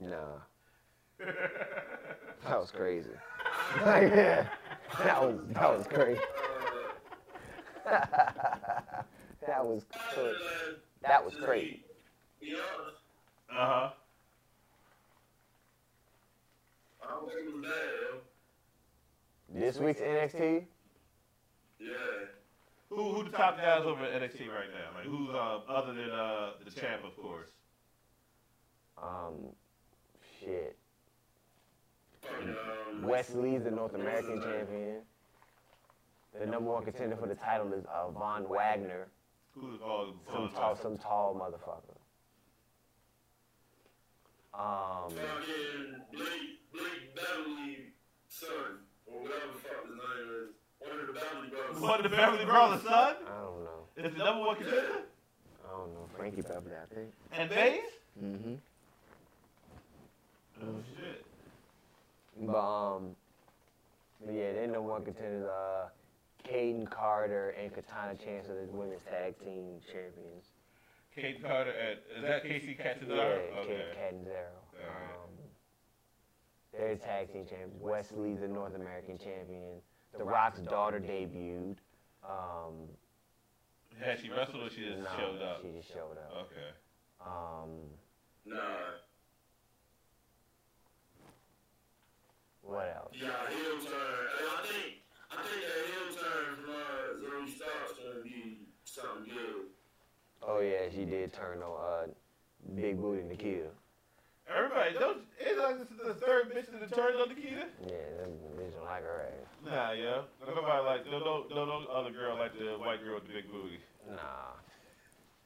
Nah, that was crazy. that was that was crazy. that was crazy. That was crazy. Be uh huh. I don't think it was bad, yo. This week's NXT, Yeah. Who who the top guys over at NXT right now? Like who's um other than uh the champ, of course. um, shit. Fucking, um, Wesley's the North American champion. The number one contender for the title is uh, Von Wagner, Who's called some tall, some tall motherfucker. Um, Fucking Blake, Blake Beverly son, or whatever the fuck his name is. One of the Beverly brothers. One of the Beverly Brothers' son I don't know. is the number one contender. I don't know. Frankie Beverly, I think. And Baze? Mm-hmm. Oh shit. But um, Yeah, they're number one contenders. Uh, Kayden Carter and Katana Chance are the women's tag team champions. Kate Carter at is that Kacy Catanzaro? Yeah, Okay. Kayden Catanzaro. Alright. Um, they're the tag team champions. Wesley's the North American champion. The Rock's daughter debuted. Um, Has she wrestled or she just no, showed up? She just showed up. Okay. Um, Nah. What else? Yeah, heel turn. And I think I think that heel turn from uh, Zoey Stark's gonna be something good. Oh yeah, she did turn on uh, Big Booty Nikita. Everybody, don't is like this is the third bitch that turned on Nikita? Yeah, them bitches don't like her ass. Nah, yeah. Nobody like no no no no other girl like the white girl with the big booty. Nah.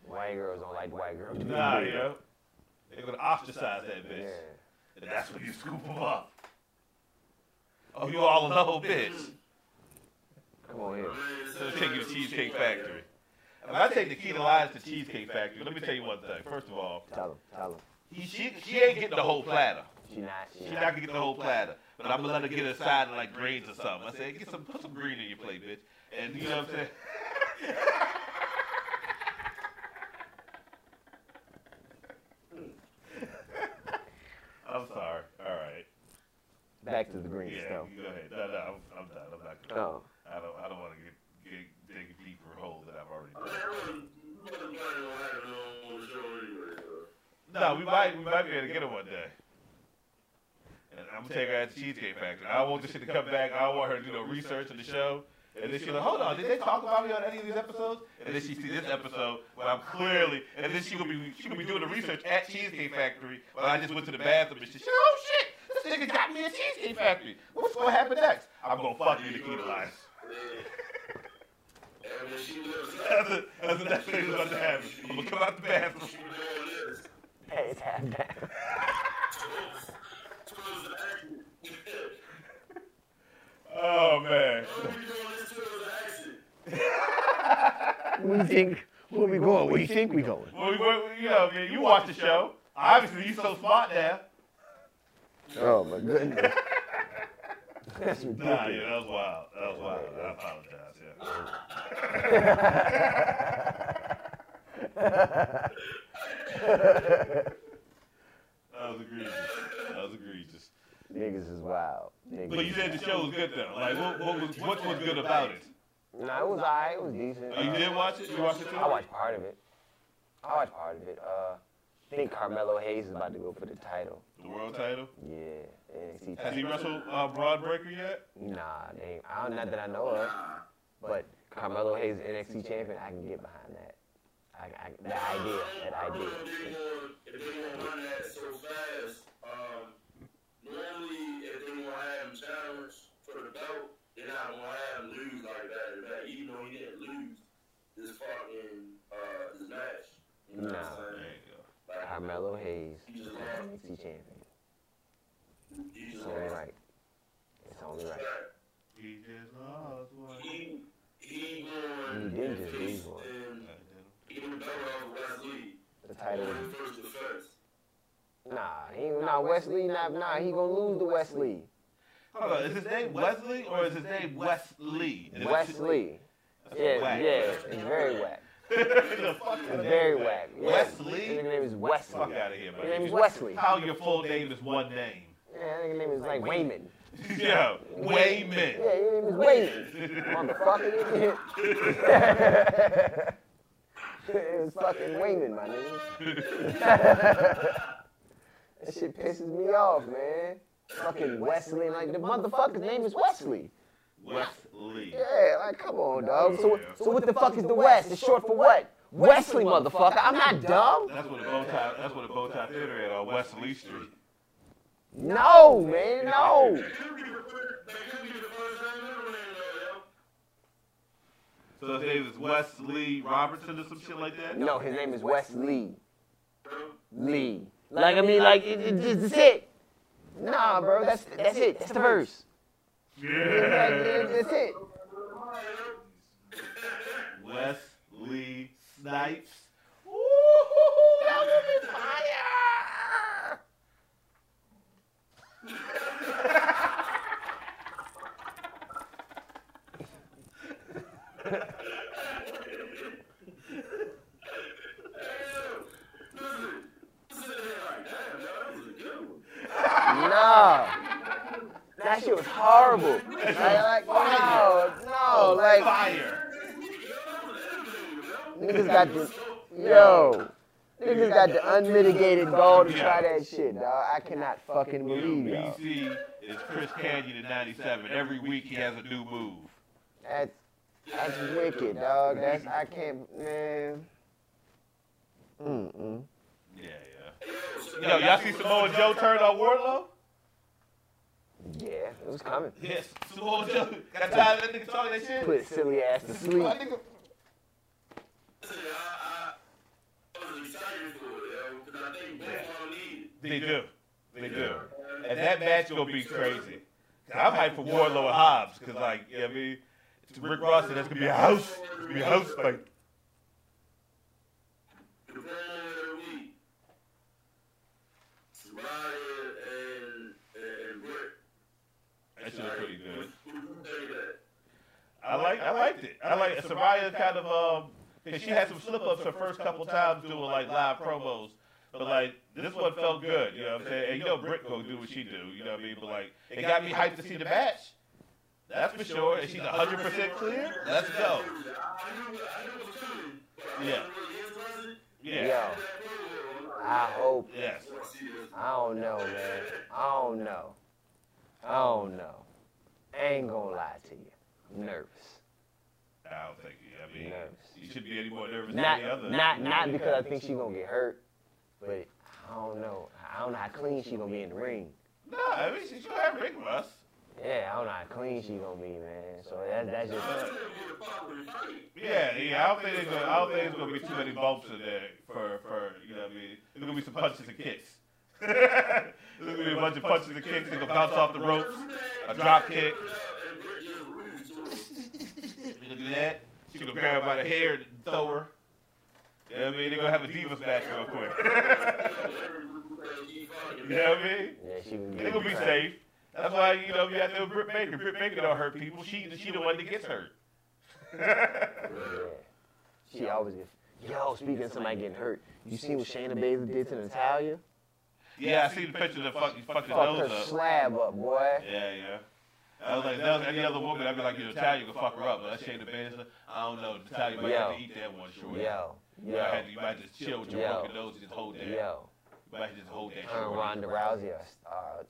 White girls don't like white girls. Nah, yeah. They're gonna ostracize that bitch. Yeah. And that's when you scoop them up. Oh, you all in love, bitch. Come on here. So let's take you to Cheesecake Factory. If I take Nikita Lyons to lies to Cheesecake Factory, let me tell you one thing. First of all, Tell him. Tell him. he, she she ain't getting the whole platter. She not. She, She's not gonna get the whole platter. But I'm gonna let her get a side of like grains or something. I said, get some put some green in your plate, bitch. And you know what I'm saying? I'm sorry. All right. Back to the green Yeah, go ahead. No, no, I'm, I'm done. I'm not gonna. Oh. I don't. I don't want to get, get dig a deeper hole that I've already done. I wasn't, wasn't planning on having her on the show anyway. So. No, we might we might be able to get her one day. And I'm gonna take her at the Cheesecake Factory. I want this shit to come back. I don't want her to do no research on the show. And then she's like, hold on, did they talk about me on any of these episodes? And then she see this episode where I'm clearly, and then she gonna be she gonna be doing the research at Cheesecake Factory while I just went to the bathroom and she said, oh shit, this nigga got me at Cheesecake Factory. What's gonna happen next? I'm gonna fuck you, Nikita Lyons. And when she was That's the, next thing that's about to happen. I'm gonna come out the bathroom. she was doing this. Hey, it's half down. Towards the exit. Oh man. Why are we doing this towards the exit? Where you think? Where we going? Where you think we going? Well, we, we, you know, man, you watch the show. Obviously, you so smart now. Oh my goodness. That's ridiculous. Nah, yeah, that was wild. That was wild. I apologize. Yeah. That was egregious. That was egregious. Niggas is wild. Niggas. But you said the show was good though. Like, what, what was what was good about it? Nah, it was alright. It was decent. Oh, you did watch it? You watched it too? I watched part of it. I watched part of it. Uh, I think Carmelo Hayes is about to go for the title. The world title. Yeah, NXT. Has he wrestled uh, Bron Breakker yet? Nah, they ain't, I don't, not that I know of. But Carmelo Hayes, NXT champion, I can get behind that. I, I, that idea, that I idea. don't if they gonna- if they gonna run that so fast. Um, normally, if they want to have him challenge for the belt, they're not gonna have him lose like that. In fact, even though he didn't lose this fucking uh, this match, you know what Nah. I'm There saying? you go. Like, Carmelo Hayes, he just lost. NXT champion. He It's only right. It's only right. He just lost one. He he He did just lose one. and get the belt off Wesley. The title. first defense. Nah, he nah Wesley. Nah, nah, he gonna lose to Wesley. Hold on, is his name Wesley or is his name Wesley? Wesley. That's Yeah, whack. yeah, it's very whack. It's very whack. Yeah. Wesley? His name is Wesley. Fuck out of here, His name is Wesley. How your full name is one name? Yeah, his name is like Wayman. Yo, Wayman. Yeah, his name is Wayman. Motherfucker. it was fucking Wayman, my nigga. that shit pisses me off, man. Fucking Wesley, like the motherfucker's name is Wesley. Wesley. Yeah, like come on, dog. So, so what the fuck is the West? It's short for what? Wesley, motherfucker. I'm not dumb. That's what the bow tie. That's what the bow tie theater at uh, on West Lee Street. No, man, no. That could be the first, that could be the first time ever in though, So his name is Wesley Robertson or some shit like that. No, his name is Wesley. yo. Lee. Like I mean, like it, it, it, that's it. Nah, bro, that's that's it. That's the verse. Yeah. that's it. Wesley Snipes. That shit was horrible. Like, like no, no, like Fire. niggas got the yo. Niggas got the unmitigated gall to try that shit, dog. I cannot fucking believe y'all. BC is Chris Kanyon in '97. Every week he has a new move. That's that's wicked, dog. That's I can't, man. Mm mm. Yeah, yeah. Yo, y'all see Samoa Joe turn on Wardlow? Yeah, it was coming. Yes, Samoa Joe got tired of that nigga talking that shit. Put silly ass to sleep. My nigga, They do. They do. And that match gonna be crazy. 'Cause I'm hyped for Wardlow and Hobbs, cause like, you know what I mean? It's Rick Ross said that's gonna be a house, it's gonna be a house fight. That shit was pretty good. I like, I liked it. I like Saraya kind of um, 'cause she had some slip ups her first couple times doing like live promos. But like this one felt good, you know what I'm saying? And you know Britt gonna do what she do, you know what I mean? But like it got me hyped to see the match. That's for sure. And she's hundred percent clear. Let's go. Yeah. Yeah. Yo, I hope. Yes. I don't know, man. I don't know. Oh, I don't know. I ain't gonna lie to you. I'm nervous. I don't think I mean Nervous. you should be any more nervous Not, than the other. not, not because I think she gonna get hurt, but I don't know. I don't know how clean she gonna be in the ring. No, I mean she should have ring rust. Yeah, I don't know how clean she gonna be, man. So that, that's just. Uh, yeah, yeah. I don't think there's gonna, I don't think there's gonna be too many bumps in there for, for you know what I mean. There's gonna be some punches and kicks. There's gonna be a bunch of punches and kicks. They're gonna bounce off the ropes, a drop kick. You gonna do that? She gonna grab her by the hair and throw her. You know what I mean? They're gonna have a divas match real quick. you know what I mean? Yeah, They're gonna be safe. That's why you know you have to Britt Baker. Britt Baker don't hurt people. She she the one that gets hurt. Yeah. She always gets. Yo, speaking of somebody getting hurt, you seen what Shayna Baszler did to Natalya? Yeah, I see the picture of the fuck, fucked his Fucked her nose up. slab up, boy. Yeah, yeah. I was like, if that was any other woman, I'd be like, you know, Natalya could fuck her up, but that's Shayna Baszler. I don't know. Natalya might have to eat that one short. Yo, You might, have to, you might just chill with your Yo. broken nose and just hold that. yo. You might just hold that Her and short. Ronda Rousey are uh,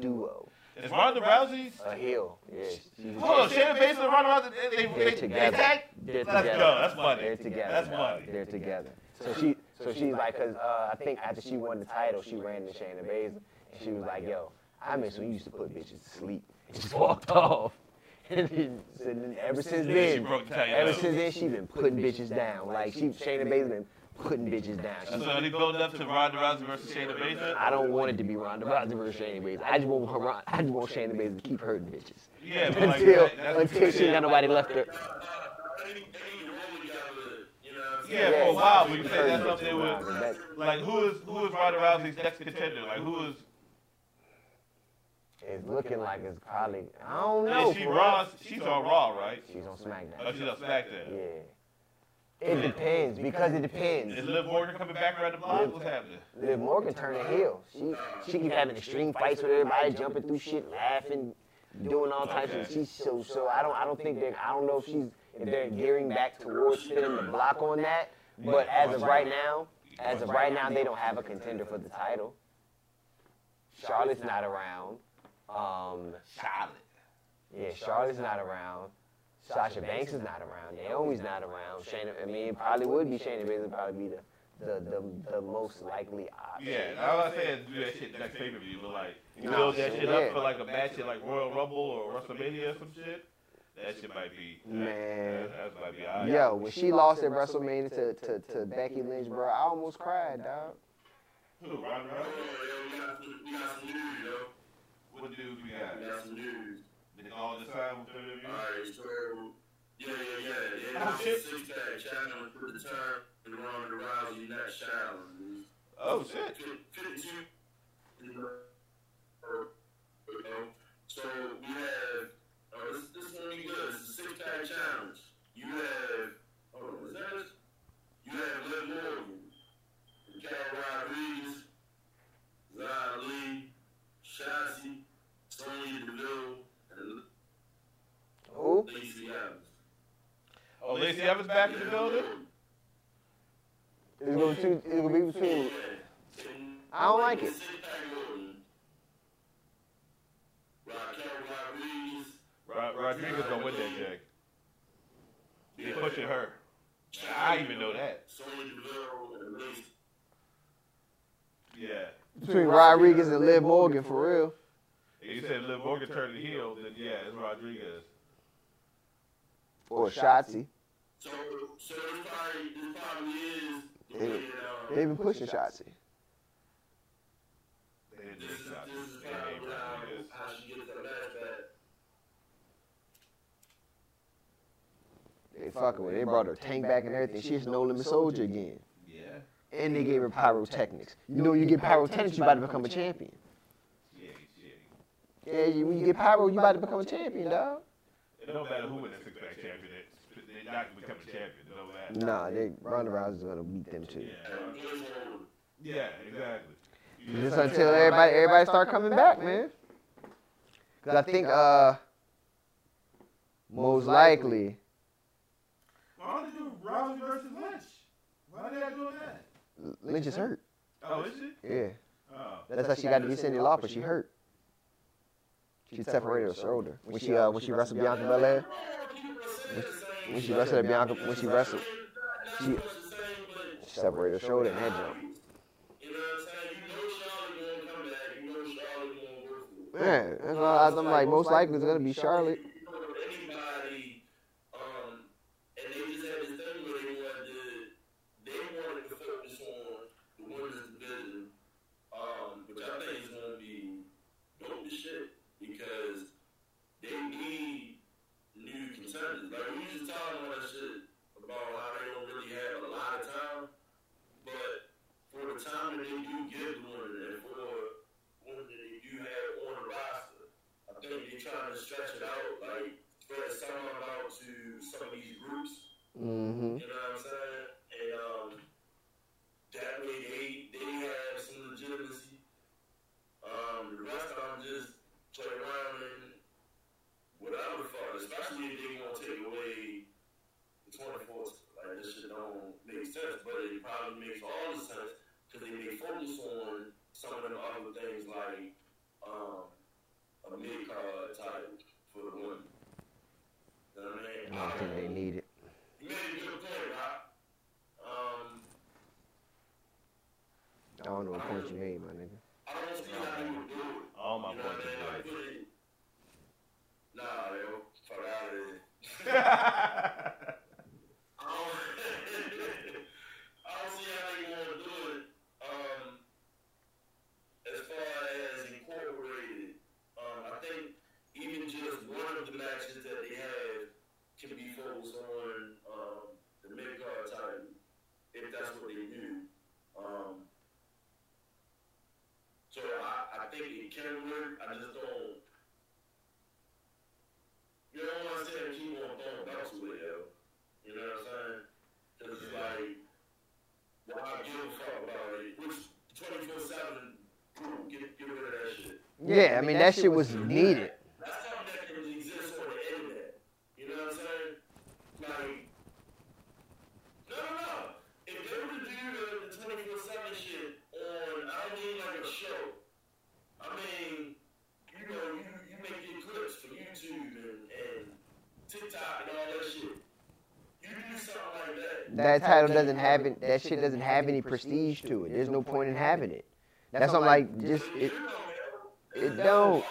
duo. Is Ronda Rousey's? A heel. Yeah. she's- Hold on, Shayna Baszler and Ronda Rousey, they, they, They're they, they together. tag? They're Let's together. go. That's money. They're together. That's dog. money. They're together. So she, so she's like, cause uh, I think after she won the title, she ran to Shayna Baszler, and she was like, "Yo, I miss when you used to put bitches to sleep." And just walked off. And then, so then ever since She then, broke Natalya ever since then, she's been putting bitches down. Like she, Shayna Baszler been putting bitches down. She, So they building up to Ronda Rousey versus Shayna Baszler? I don't want it to be Ronda Rousey versus Shayna Baszler. I just want her, I just want Shayna Baszler to keep hurting bitches Yeah, but like, until that- that's until she ain't got nobody left her. Yeah, Yeah, for a while, but you keep say that's hurting something bitches, with, like, who is who is Ronda Rousey's next contender? Like, who is It's looking like it's probably I don't know. is she for Raw? She's on Raw, right? She's on SmackDown. Oh, SmackDown. she's on SmackDown. Yeah. It depends because it depends. Is Liv Morgan coming back around the block? What's happening? Liv Morgan turning heel. She she keep having extreme fights with everybody, jumping through shit, laughing, doing all types of. She's so so. I don't I don't think that I don't know if she's if they're gearing back towards spinning the block on that. But as of right now, as of right now, they don't have a contender for the title. Charlotte's not around. Um, Charlotte. Yeah, Charlotte's not around. Sasha Banks is not around. Naomi's not around. Shayna, I mean, it probably would be Shayna Baszler. Probably be the the, the, the most likely option. Yeah, all I say is do that shit next pay per view, but like you build that shit up for like a match at like Royal Rumble or WrestleMania or some shit. That shit might be Man. That, that might be alright. Yo, when she lost at WrestleMania to, to, to Becky Lynch, bro, I almost cried, dog. Who? Ronda Rousey? We got some, we got some news, yo. What dudes we got? We got some news. Did all the time with WWE? Alright, so yeah, yeah, yeah. Yeah, ah, Oh, shit. six pack challenge for the term and Ronda Rousey next challenge. Oh shit. Fifty-two. You know, so we have. Oh, this, this one be good. It's a six pack challenge. You have, oh, is that it? You have Liv Morgan, Raquel Rodriguez, Xia Li, Shotzi, Sonya Deville, and Who? Lacey Evans. Oh, Lacey Evans back in the building? It's gonna, choose, it's gonna be between. I don't like it. Rodriguez, Rod- Rodriguez gonna win that, Jay. He pushing her. I even know that. Yeah. Between Rodriguez and Liv Morgan, for real. If you said Liv Morgan turned the heel, then yeah, it's Rodriguez. Or Shotzi. So, so this probably, this probably is the They- way that, uh, They've been pushing Shotzi. They didn't this make is, shots. this is They kind named of how, Rodriguez. how she gets that match back. They fucking with. it. They brought her tank back and everything. She's no limit soldier again. Yeah. And they gave her pyrotechnics. You know, you get pyrotechnics, you about to become a champion. Yeah. Yeah, you, when you get pyro, you about to become a champion, dog. It don't matter who wins the six pack champion. They're not gonna become a champion. No matter. Nah, they Ronda Rousey's gonna beat them too. Yeah. Yeah, exactly. Just until everybody everybody start coming back, man. Cause I think uh most likely Why don't do Rousey versus Lynch? Why are they doing that? Lynch is hurt. Oh, is she? Yeah, Oh. that's how she got to be Cyndi Lauper. She hurt. She separated her shoulder when she uh when she wrestled Bianca Belair. When she wrestled Bianca, when she wrestled, she, she separated her shoulder and that jump. You know what I'm saying? You know Charlotte gonna come back. You know Charlotte gonna work for it. Man, that's why I'm like most likely it's gonna be Charlotte. Anybody, um, and they just had this thing where they wanted to, they wanted to focus on the women's division, um, which I think is gonna be dope as shit because they need new contenders. Like we just talking all that shit about how they don't really have a lot of time, but for the time that they do give the women and for women that they do have on the roster, I think they're trying to stretch it out, like spread some of them out to some of these groups. Mm-hmm. You know what I'm saying? And um, that way they they have some legitimacy. Um, the rest of them just play around and whatever the fuck, especially if they want to take away the 24. Like this shit don't make sense, but it probably makes all the sense because they may focus on some of them other things like um, a mid card title for the women. You know what I mean? I don't think they need it. You made a good point, Rob. Um, I don't know what point you made, my nigga. I don't see how you would do it. All my You know what points I mean? are Like, good. put it- Nah, yo, fuck out of here. good. I don't, I don't see how you want to do it. Um, as far as incorporated, um, I think even just one of the matches that they have can be focused on um, the mid card title, if that's what they do. Um, so I, I think it can work. I just don't. You don't want to sit and keep on throwing belts away, yo. You know what I'm saying? Because it's like, why give a fuck about it? Which 24 7 group, get, get rid of that shit. Yeah, I mean that shit was needed. That's something that can exist on the internet. You know what I'm saying? Like, no, no, no. If they were to do the, the 24 7 shit on, I mean like a show. I mean, you know, you, you make your clips for YouTube and, and TikTok and all that shit. You do something like that. That title doesn't have it. That shit doesn't have any prestige to it. There's no point in having it. That's something like just it. It don't.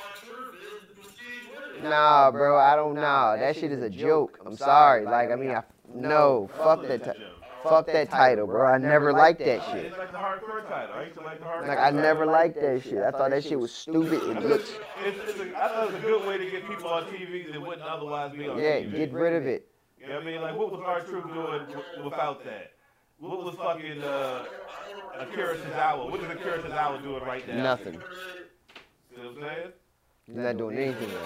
Nah, bro, I don't know. That shit is a joke. I'm sorry. Like, I mean, I no, fuck that. Ti- fuck that title, bro. I never liked that shit. Like the hardcore title. I like the hardcore Like, I never liked that shit. I thought that shit was stupid. It looks. It's, it's a, I thought it was a good way to get people on TV that wouldn't otherwise be on Yeah, get rid of it. You know what I mean? Like, what was R-Truth doing w- without that? What was fucking uh, Akira Tozawa? What is Akira Tozawa doing right now? Nothing. You know what I'm saying? He's not doing anything right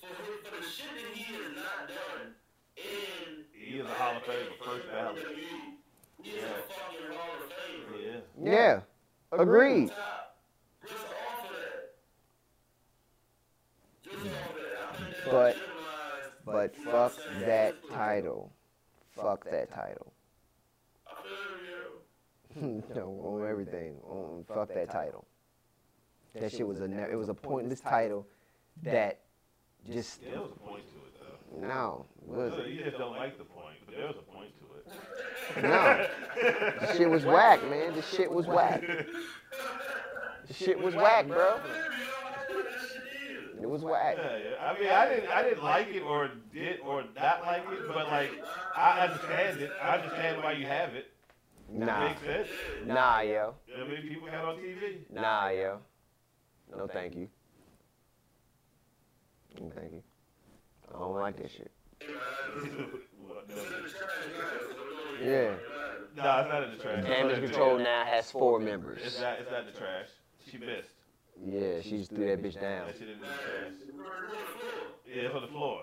For the shit that he has not done in He is a Hall of Famer, first ballot. He is a fucking Hall of Famer. Yeah. Yeah, agreed. Top. Just off of that. Just off of that. I think that But- But fuck that title. fuck that title. I feel you. no, on everything. On fuck that title. That shit was a ne- it was a pointless title that just There was a point to it though. no was So it? you just don't like the point, but there was a point to it. No. The shit was whack, man. The shit was whack. The shit was whack, bro. It was whack. Yeah, yeah. I mean, I didn't, I didn't like it or did or not like it, but like, I understand it. I understand why you have it. It Nah. makes sense. Nah, yo. I many people had on TV. Nah, yo. No, thank you. No, thank you. I don't like that shit. What, no. Yeah. No, it's not in the trash. Damage Control now has four It's members. not, it's not in the trash. She missed. Yeah, she just threw that bitch down. That shit in the trash. Yeah, it's on the floor.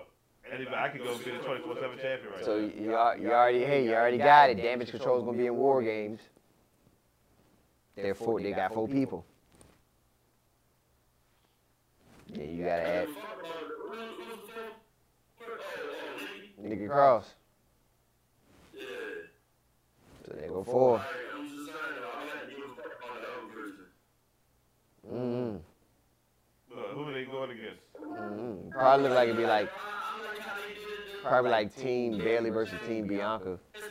Anybody, I could go be the 24 7 champion right So now. you, al- you already, hey, you already got it. Damage Control is gonna be in War Games. They're four. They got four people. Yeah, you gotta add Nikki Cross. Yeah. So they go four. Like, I'm just saying, I like to give a fuck on the other person. Mm-hmm. Uh, who are they going against? Mm-hmm. Probably look like it'd be like I like how they did it. probably like Team Bayley versus Team Bianca. it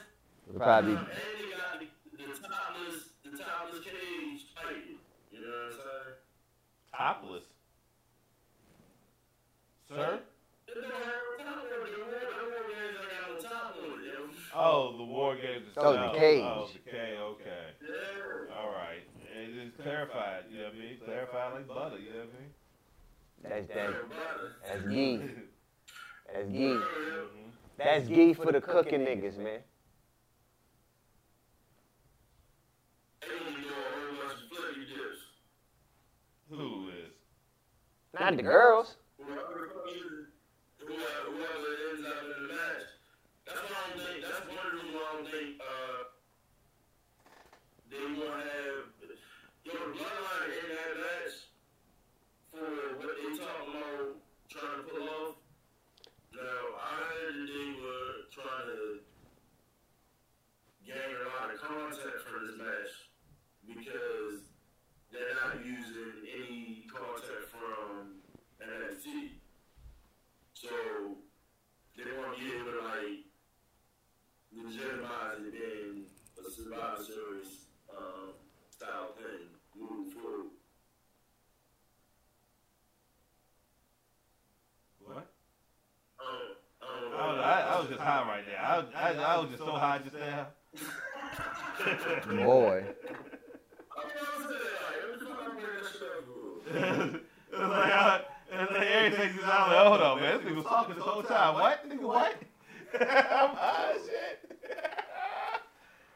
would probably be And they got the, the topless, the topless cage fighting. You know what I'm saying? Topless. Sir? It don't have a top on it. The war, games ain't got no top on it, yo. Oh, the war games Oh, the cage. Oh, the cage, okay. All right. And just clarified, you know what I mean? Clarified like butter, you know what I mean? that's that that's ghee. That's ghee. Mhm. That's ghee for the cooking niggas, man. They gonna be doing a whole bunch of flippy dips. Who is? Not the girls. Whoever, whoever, ends up in the match. That's why I that's one of the reasons why I don't think, uh, they want to have, yo, bloodline in that match for what they talking about trying to pull off. Now, I heard they were trying to gain a lot of content from this match because they're not using any content from NXT. So they want to be able to like legitimize it being a Survivor Series um, style thing moving forward. What? Um, I. I, was, I, I was just high right there. I, I, I was just so high just now. Boy. I mean, I was saying, like, every time I bring that shit up, bro. it was like, uh, it was like everything out like, hold on, man. This nigga was talking this whole time. What? Nigga, what? I'm high shit.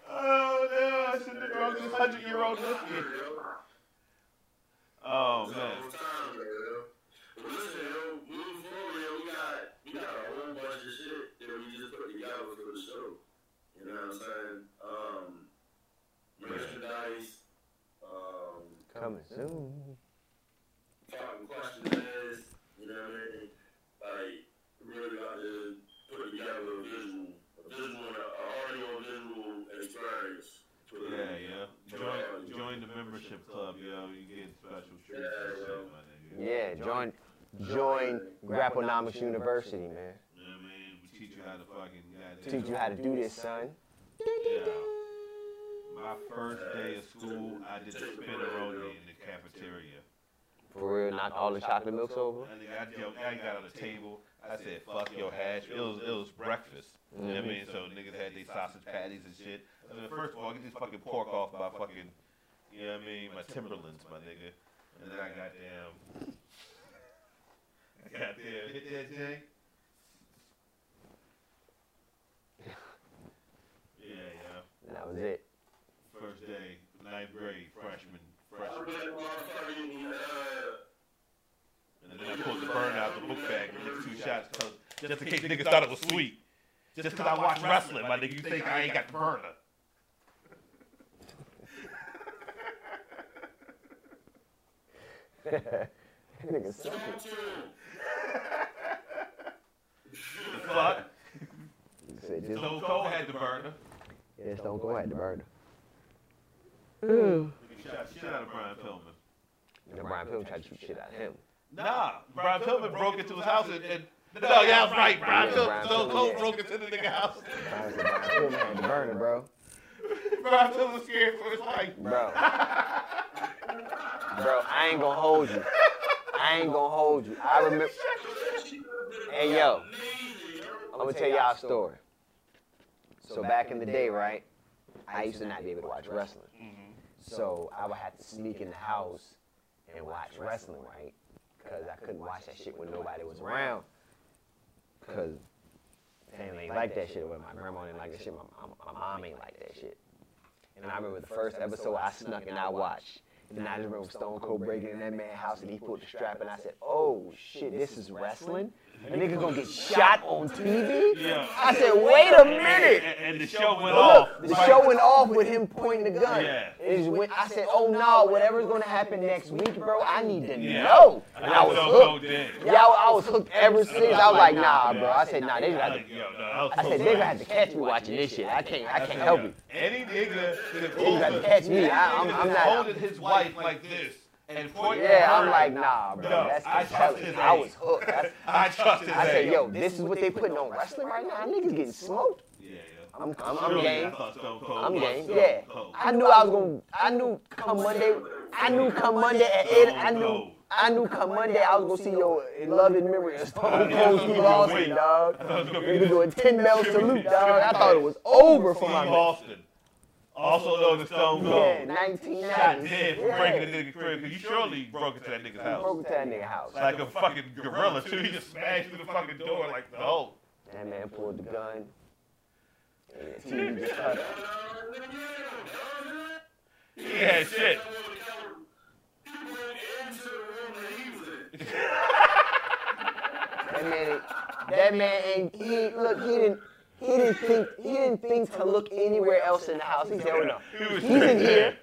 oh, no. I shouldn't have drunk this 100 year old whiskey. Oh, man. all time, yo. But listen, yo, moving forward, yo, we got we got a whole bunch of shit that we just put together for the show. You know what I'm saying? Um, merchandise, um, Coming soon. fucking questionnaires. You know what I mean? Like, really got to put together a visual, a visual, an audio visual experience. for the- Yeah, yeah. Join, join the membership club, yo. You get special treats Yeah, and shit, yeah. my nigga. Yeah, join join Grapplenomics University, man. You know what I mean? We teach you how to fucking goddamn. Teach you how to do this, son. Yeah. My first day of school, I did the spinneroni in the cafeteria. For real, knock all the chocolate milks over. And I, yo, I got on the table. I said, "Fuck your hash." It was it was breakfast. You know what I mean? So niggas had these sausage patties and shit. I said, first of all, I get this fucking pork off my fucking, you know what I mean? My Timberlands, my nigga. And then I got damn. I got damn hit that thing. Yeah, yeah. That was it. First day, ninth grade, freshman, I freshman. bet motherfucking, uh, And then I pulled the burn out of the book bag and took two shots 'cause- just in case niggas thought it was sweet. Just because I watch wrestling, my nigga, you think I ain't got the burner. Nigga, suck Talk it. to him. The fuck? He said, too. Stone Cold had the burner. Yeah, Stone Cold had the burner. He shot shit out of Brian Pillman. And Brian Pillman tried to shoot shit out of him. Nah, Brian Pillman broke into his house and, and no, yeah, I right. Brian Yeah, Pillman, Brian Stone Pillman, Cold broke into the nigga house. Brian Brian Pillman had the burner, bro. Brian Pillman scared for his life. Bro. Bro, I ain't gonna hold you. I ain't gonna hold you. I remember. Hey, yo. I'm gonna tell y'all a story. So back in the day, right? I used to not be able to watch wrestling. Mm-hmm. So I would have to sneak in the house and watch wrestling, right? Because I couldn't watch that shit when nobody was around. Because family ain't like that shit. When my grandma didn't like that shit, my, my, my mom ain't like that shit. And I remember the first episode I snuck and I watched. And I just remember Stone Cold breaking in that man's house and he pulled the strap and I said, oh shit, this is wrestling? A nigga gonna get shot on TV? Yeah. I said, wait a minute. And, and the show went But off. look, the show went off with him pointing the gun. Yeah. It went, I said, oh, oh no, whatever's gonna happen next week, bro, I need to Yeah. know. And I was hooked. did. Yeah, I was hooked ever since. I was like, nah, bro. I said, nah, they got to. Like, yo, no, that was I said so they gonna have to catch me watching this shit. I can't, I can't help it. Any nigga that They got to catch me. I, I'm, I'm not. holding his wife like this and pointing Yeah. I'm like, nah, bro. No, That's I the trust his I was hooked. That's, I trust his I said, yo, this is what they putting on wrestling right now. Niggas getting smoked. Yeah, yeah. I'm, I'm, I'm Surely game. I thought Stone Cold I'm game. Yeah. I knew I was gonna. I knew come Monday. I knew come Monday at eight. I knew. I knew come Monday I was gonna see your love and memory of Stone Cold Steve Austin, dog. I thought it was gonna be Nigga doing 10 bell salute, dog. I thought it was over for Steve my man. Austin, also known as Stone Cold, Yeah, shot dead for breaking the nigga crib. 'cause you surely broke into that nigga's house. Broke into that nigga house. Like a fucking gorilla, too. He just smashed through the fucking door like the Hulk. That man pulled the gun. And the TV just cut up. He had shit. That man, that man ain't. He look. He didn't. He didn't think. He didn't think to look anywhere else in the house. He said, "Oh no, he's in here."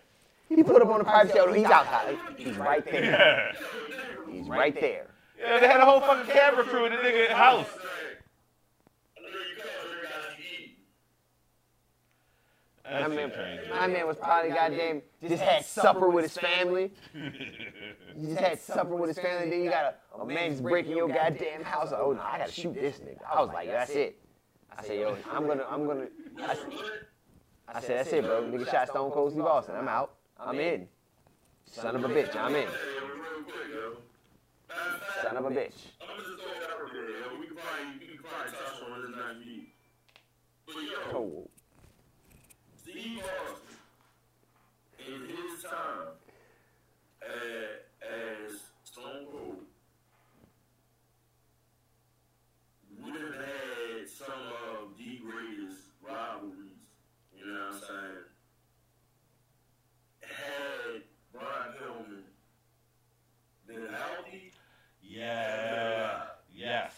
He put up on the private show. He's outside. He's right there. He's right there. Yeah, they had a whole fucking camera crew in the nigga house. My man, crazy. my man was probably goddamn just had supper with his family. You just had supper with his family. Then you got a, a man just breaking your goddamn house. Oh no, I gotta shoot this nigga. I was like, that's it. I said, yo, I'm gonna, I'm gonna. I, said- I said, that's it, bro. Nigga shot Stone Cold Steve Austin. I'm out. I'm in. Son of a bitch, I'm in. Son of a bitch. I'm gonna just throw it out there, yo. We can probably, we can probably touch on this next week. But yo, Oh, Steve Austin, in his time as, as Stone Cold, would have had some of the greatest rivalries. You know what I'm saying? Had Brian Pillman been healthy, Yeah. Yes.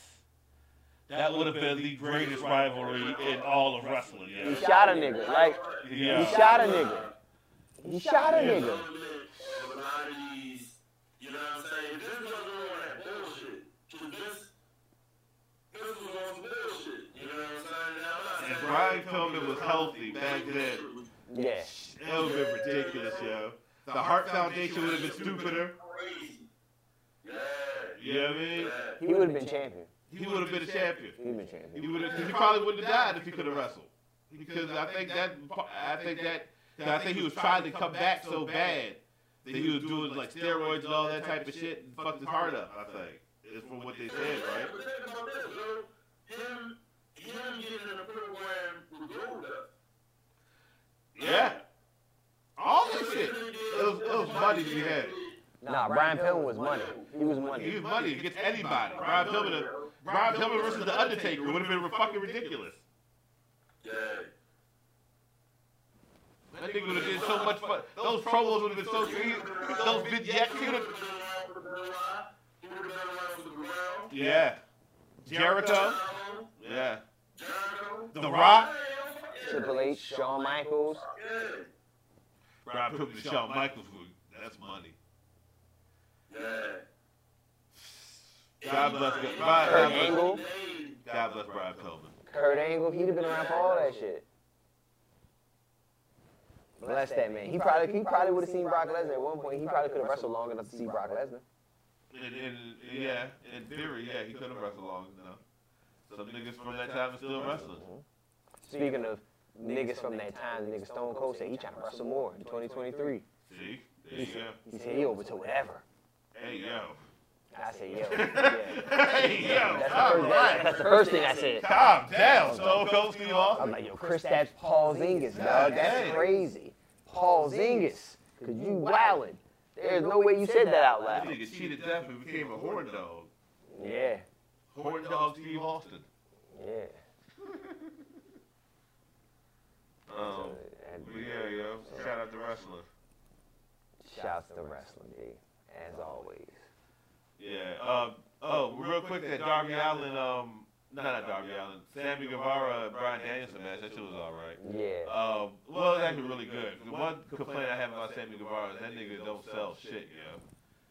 That would have been the greatest rivalry in all of wrestling. he shot a nigga. Like Yeah. he shot a nigga. He shot a nigga. development a lot of these, you know what I'm saying? This wasn't all that bullshit. 'Cause this, this was on some bullshit. You know what I'm saying? Now, And Brian Pillman was healthy back then. Yeah. That would have been ridiculous, yo. The Heart Foundation would have been stupider. Crazy. Yeah. You know what I mean? Yeah. He would have been champion. He would have been a champion. He would have been champion. He would have. He probably wouldn't have died if he could have wrestled. Because I think that. I think that. I think he was trying to come back so bad that he was doing like steroids and all that type of shit and fucked his heart up. I think is from what they said, right? But think about this, bro. Him, him getting in a program with Goldust. Yeah. All this shit. It was, it was money to be had. Nah, Brian Pillman was money. He was money. He was money against anybody. Brian Pillman, Brian Pillman versus the Undertaker would have been fucking ridiculous. Yeah. That nigga would have did so much fun. Those promos would have been so crazy. Those vignettes, he would have. Yeah. Jericho. Yeah. The Rock. Triple H, Shawn Michaels. Brian Pillman and Shawn Michaels. That's money. God bless. God, Kurt God Angle. bless, God bless Brian Pillman. Kurt Angle, he'd have been around for all that shit. Bless that man. He probably he probably would have seen Brock Lesnar at one point. He probably could have wrestled long enough to see Brock Lesnar. In, in, yeah, in theory, yeah, he could have wrestled long enough. Some niggas from that time are still wrestling. Mm-hmm. Speaking of niggas from that time, the nigga Stone Cold said he trying to wrestle more in 2023. See? There He you said, go. he said he over to whatever. Hey, yo. I said, yo, yeah. Hey, yo. That's the first, right. that's the first thing I said. Calm down, Stone Cold Steve I'm like, yo, Chris, that's Paul Zingas, dog. That's crazy. Paul Zingas. Cause you wildin'. There's no way you said that out loud. That loud. nigga cheated death and became a horn dog. Yeah, Horn dog Steve Austin. yeah. Um, And but yeah, yo. Shout out to wrestling. shouts to the wrestling, G, as always. Yeah. Um, oh, real quick, that Darby Allin, um, no, not Darby Allin, Sammy Guevara, Bryan Danielson match, that shit was all right. Yeah. Um, well, it's actually really good. The one complaint I have about Sammy Guevara is that nigga don't sell shit, yo.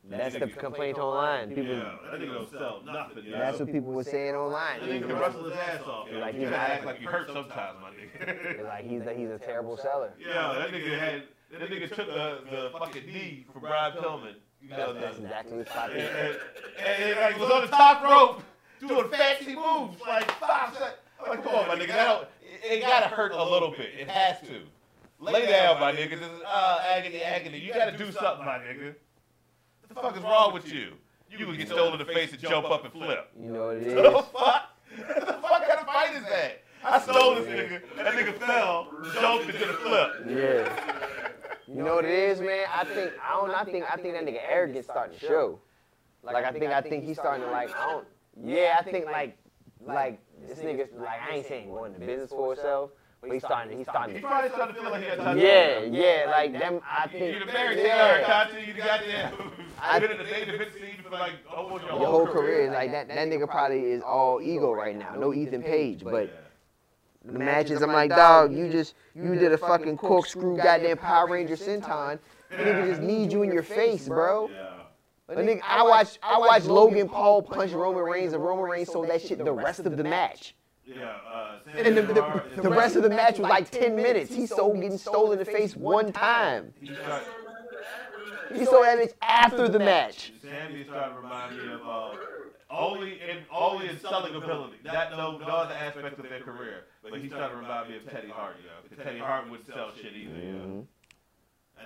That's the complaint online. People, yeah, that nigga don't sell nothing, yo. that's what people were saying online. That nigga can wrestle his ass off, yo. Like you he's not- act like you hurt sometimes, my nigga. Like he's a, he's a terrible seller. yeah, that nigga had, that nigga took uh, the fucking knee from Brian Pillman. You know, That's the, exactly what Scott and, and, and, and, like was on the top rope doing fancy moves like five seconds. Like, come on, my nigga, that it, it gotta hurt a little bit. It has to. Lay down, my nigga. This is uh, agony, agony. You gotta do something, my nigga. What the fuck is wrong with you? You would get stolen in the face and jump up and flip. You know what it What the fuck? What the fuck kind of fight is that? I stole this nigga. That nigga fell, jumped, and did a flip. Yeah. You know what it is, man? I think I don't. I think I think that nigga arrogance starting to show. Like I think I think he's starting to like. I don't. Yeah, I think like like this nigga like I ain't saying going to business for himself, but he's starting. He's starting He to. probably started to feel like he had. Yeah, yeah, like them. I think. You the married Yeah. Conti, you the goddamn. I- I've been in the scene for like almost your, Your whole career is like that. That nigga probably is all ego right now. No Ethan Page, but the matches. I'm like, dog, you just you did a fucking corkscrew, goddamn Power Ranger senton. Nigga just need you in your face, bro. Yeah. But nigga, I watched I watched Logan Paul punch Roman Reigns and Roman Reigns sold that shit the rest of the match. Yeah. Uh, And the, the, the rest of the match was like 10 minutes. He sold getting stolen in the face one time. He started, He sold that bitch after the match. Sammy started to remind me of uh, only in only in selling ability. That no no other aspect of their career. But he started to remind me of Teddy Hart, yo. Because Teddy Hart wouldn't sell shit either, yo.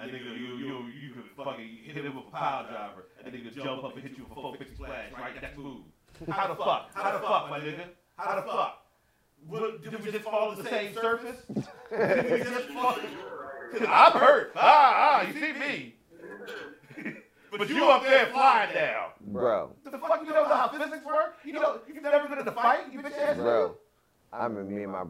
And nigga, you you you could fucking hit him with a pile driver, and nigga jump up and hit you with a 450 splash, right? That's move. How the fuck? How the fuck, my nigga? How the fuck? What, did we just fall on the same surface? Did we just fall? I'm hurt. Ah, ah, you see me. But you up there flying now. Bro, What the fuck? You don't know how physics work? You know, you've never been in a fight? You bitch ass bro. I remember me and my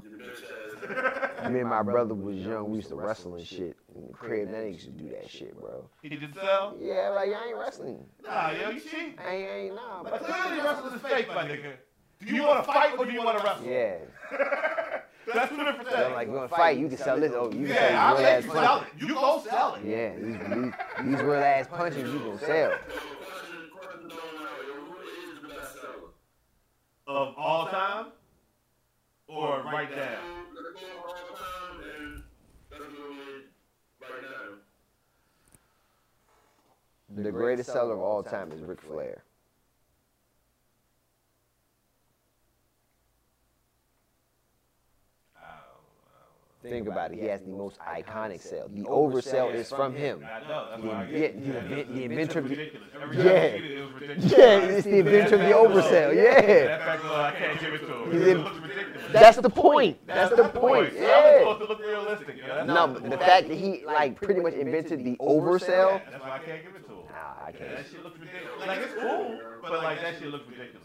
me and my brother was young. We used to wrestle and shit. In the crib, that used to do that shit, bro. He did sell? Yeah, like I ain't wrestling. Nah, yo, you cheat. I ain't, I ain't nah. But But clearly wrestling is fake, my nigga. Do you want to fight or do you want to wrestle? yeah, That's two different so things. I'm like, you gonna fight? You can sell this. Oh, you can yeah, I'll sell let these you real ass sell punches. it. You go sell it. Yeah, these, these, these real ass punches you can sell. Question, question going on, yo, who is the? Of all time? Or right now? Let's go all time and let's go with right now. The greatest seller of all time is Ric Flair. Think about it. He has the most iconic sell. The oversell is from him. I know. That's The, why yeah, get the, invent- the inventor of the, ridiculous. Yeah. time I see it, it was ridiculous. yeah, it's the inventor of the oversell. Yeah, That fact alone, I can't give it to him. He's It in- looks ridiculous. that's the point. That's the point. Yeah. supposed to look realistic. yo. That's No, but the fact that he like pretty much invented the oversell. That's why I can't give it to him. Nah, I can't. that shit looks ridiculous. Like it's cool, but like that shit looks ridiculous.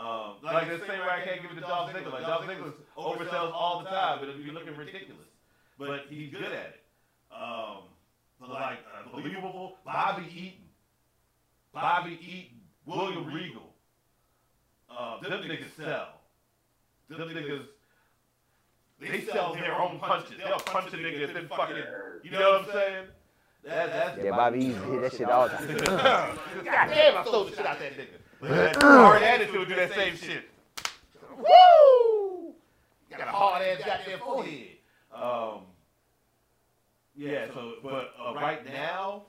Um, like the same way I can't give it to Dolph Ziggler. Like Dolph Ziggler oversells all the time, but it'll be looking ridiculous. But he's good at it. Um, but like unbelievable, Bobby Eaton, Bobby Eaton, William Regal. Uh, them niggas sell. Them niggas. They sell their own punches. They'll punch a nigga and then fucking, you know what I'm saying? That, that's Yeah, Bobby Eaton hit that shit all the time. God damn, I stole the shit out that nigga. Hard attitude do that same shit. Woo! Got a hard ass goddamn forehead. Um, yeah. So, but uh, right now,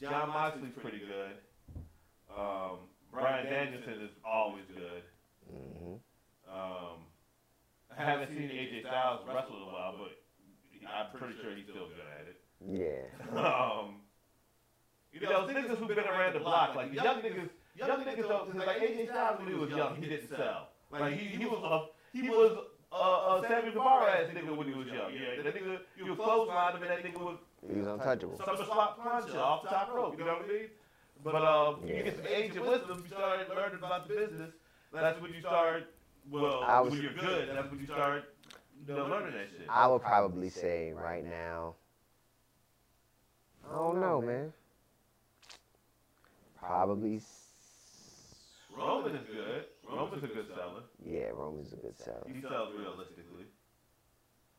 Jon Moxley's pretty good. Um, Bryan Danielson is always good. hmm Um, I haven't seen AJ Styles wrestle in a while, but I'm pretty sure he's still good at it. Yeah. um, you know, those niggas who've been around the block, like young niggas, young niggas don't, cause like AJ Styles when he was young, he didn't sell. Like he, he was a, he was a, a Sammy Guevara ass nigga when he was young. Yeah, that nigga, you was clothesline him and that nigga was He was untouchable. some slot puncher off the top rope. You know what I mean? But um, you get some age and wisdom, you start learning about the business. That's when you start. Well, I was- when you're good, that's when you start you know, learning that shit. I would probably say right now. I don't know, man. Probably. Roman is good. Roman's a good seller. Yeah, Roman's a good seller. He sells realistically.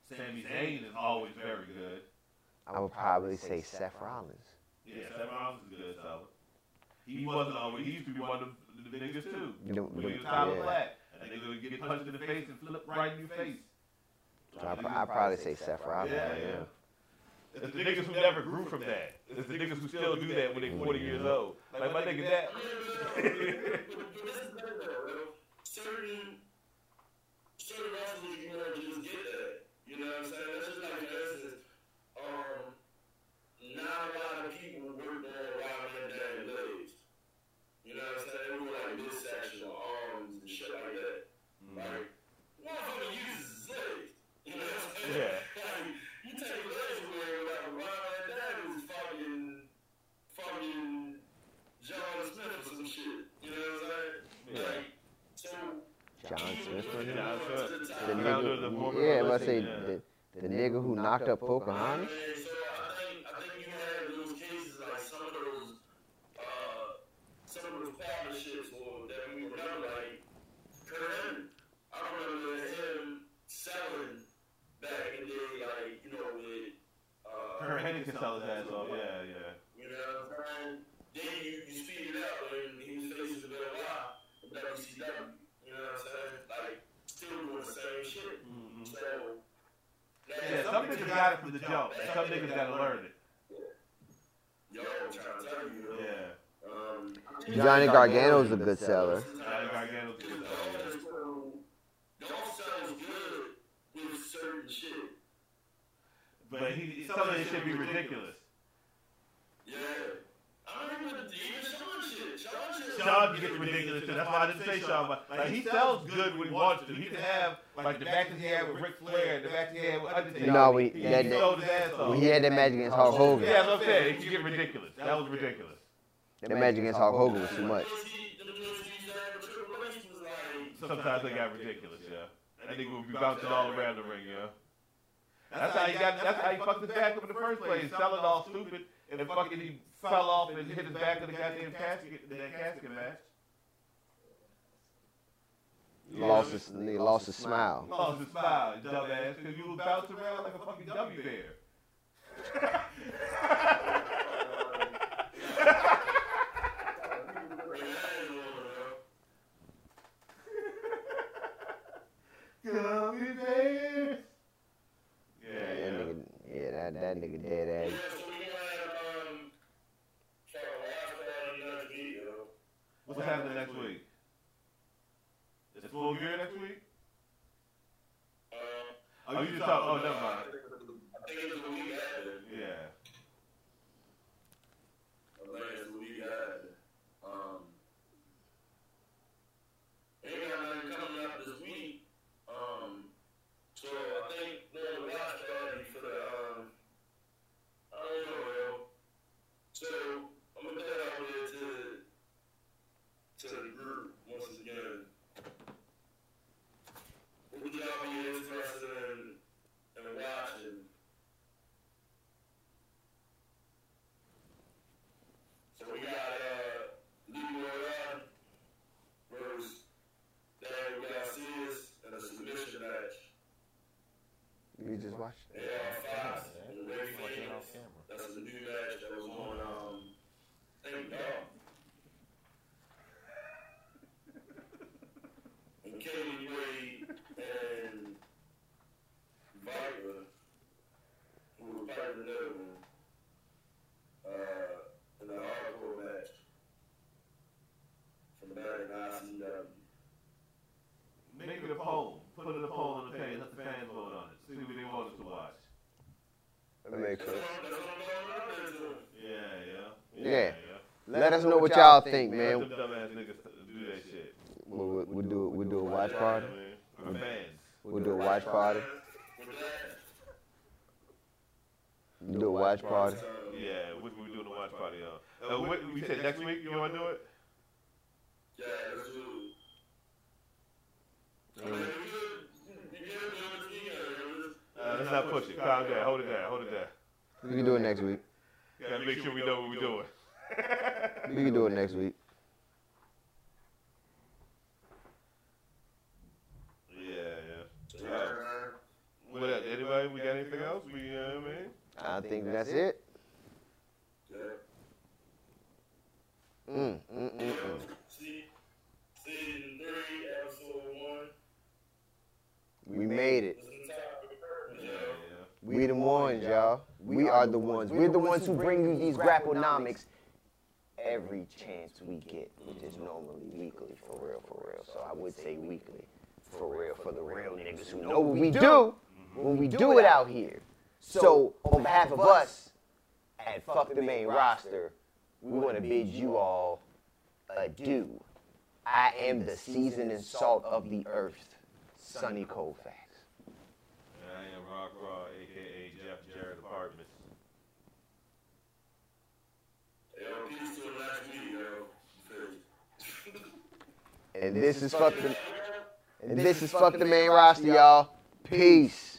Sami Zayn is always very good. I would probably say Seth Rollins. Yeah, Seth Rollins is a good seller. He wasn't always. He used to be one of the, the niggas too. You know, When he was Tyler yeah. Black, and nigga would get punched in the face and flip right in your face. I'd, I'd probably say Seth Rollins. Yeah, right yeah. Now. It's the niggas who never grew from that. It's the niggas who still do that when they're 40 years old. Like my nigga that. But this is better though, yo. Certain, certain wrestlers you know just get that. You know what I'm saying? That's just like, for instance, um, not a lot of people work on Rob Van Dam legs. You know what I'm saying? They were like midsection or arms and shit like that. Like, motherfucker uses his legs. You know what I'm saying? Yeah. Like, you take legs away, like Rob Van Dam is fucking, fucking John Smith or some shit. You know what I'm saying? Yeah. Like. John Smith. the The the nigga, Morgan yeah, let's say yeah. the, the nigga who knocked up Pocahontas. So I think I think you have those cases like some of those uh some of those partnerships or that we remember like Kurt I remember him selling back in the day like, you know, with uh Kurt sell his ass off. Yeah, yeah. You know what I'm saying? Then you, you speed it up when he was facing the Bill Lie in WCW. You know what I'm saying? Like still doing the same shit. Mhm. So Yeah, some niggas got it from the jump. and Some niggas gotta learn it. Yo, I'm trying to tell you. Yeah. Um, Johnny Gargano's a good seller. Johnny Gargano's a good seller. Don't sound good with certain shit. But he, some of this shit be ridiculous. Yeah. I remember even Shawn shit. Shawn shit. Shawn gets ridiculous too. That's why I didn't say Shawn. But like he sells good when he wants to. He can have like the back that he had with Ric Flair, the back he had with Undertaker. You know, when he, that- he that- sold his ass off. When he had that match against Hulk Hogan, Yeah, that's what I'm saying. It can get ridiculous. That was ridiculous. that match against Hulk Hogan was too much. Sometimes they got ridiculous, yeah. That nigga would be bouncing all around the ring, yeah. That's how he got. That's how he fucked his back up in the first place, selling all stupid, and then fucking he fell off and hit his back in the goddamn casket, that casket match. He lost his, he lost his smile. Lost his smile, you dumbass, because you was bouncing around like a fucking W bear. Gummy bears. Yeah, Yeah, that nigga, yeah, that, that nigga dead ass. What's happening next week? It full gear next week? Uh, oh, you just talk. Oh, never mind. I think it's the week after. Yeah. I think it's the week after. Um, ain't got nothing coming up this week. Um, so I think doing the watch party for the um, I don't know, yo. So I'm gonna put that out there to to the group once again. What would y'all be interested in in watching? So we got uh, Leroy Rod versus Daniel Garcias in a submission match. You just watched They are Fox and Rey Fenix. That's a new match that was on, um, thank God. Let us know what y'all think, man. them dumbass niggas do that shit. We'll, we'll, we'll do we'll do a watch party. Man, our fans. We'll do a watch party. With that, We'll do a watch party. Yeah, we we doing the watch party on. Uh, we, we said next week. You want to do it? yeah, let's do it. I mean, we could, we could do it again. Uh, let's not push it. Calm down. Hold it down. Hold it down. We can do it next week. Gotta make sure we know what we're doing. We can do it next week. Yeah, yeah. Uh, what else? Anybody? We got anything else? We, uh, I mean, I think that's it. Yeah. Mm, mm, mm, mm. See, season three, episode one. We made it. was in top. yeah, Yeah. yeah. We the ones, y'all. We are the ones. We're the ones who bring you these Grapplenomics every chance we get, which is normally weekly, for real, for real. So I would say weekly, for real, for the real niggas who know what we do when we do it out here. So on behalf of us at Fuck the Main Roster, we want to bid you all adieu. I am the seasoning salt of the earth, Sonny Colfax. And I am Rock Raw, aka Jeff Jarrett Apartments. Yo, peace to the last week, yo. And this is fuck the and this is fuck the main roster, y'all. Peace.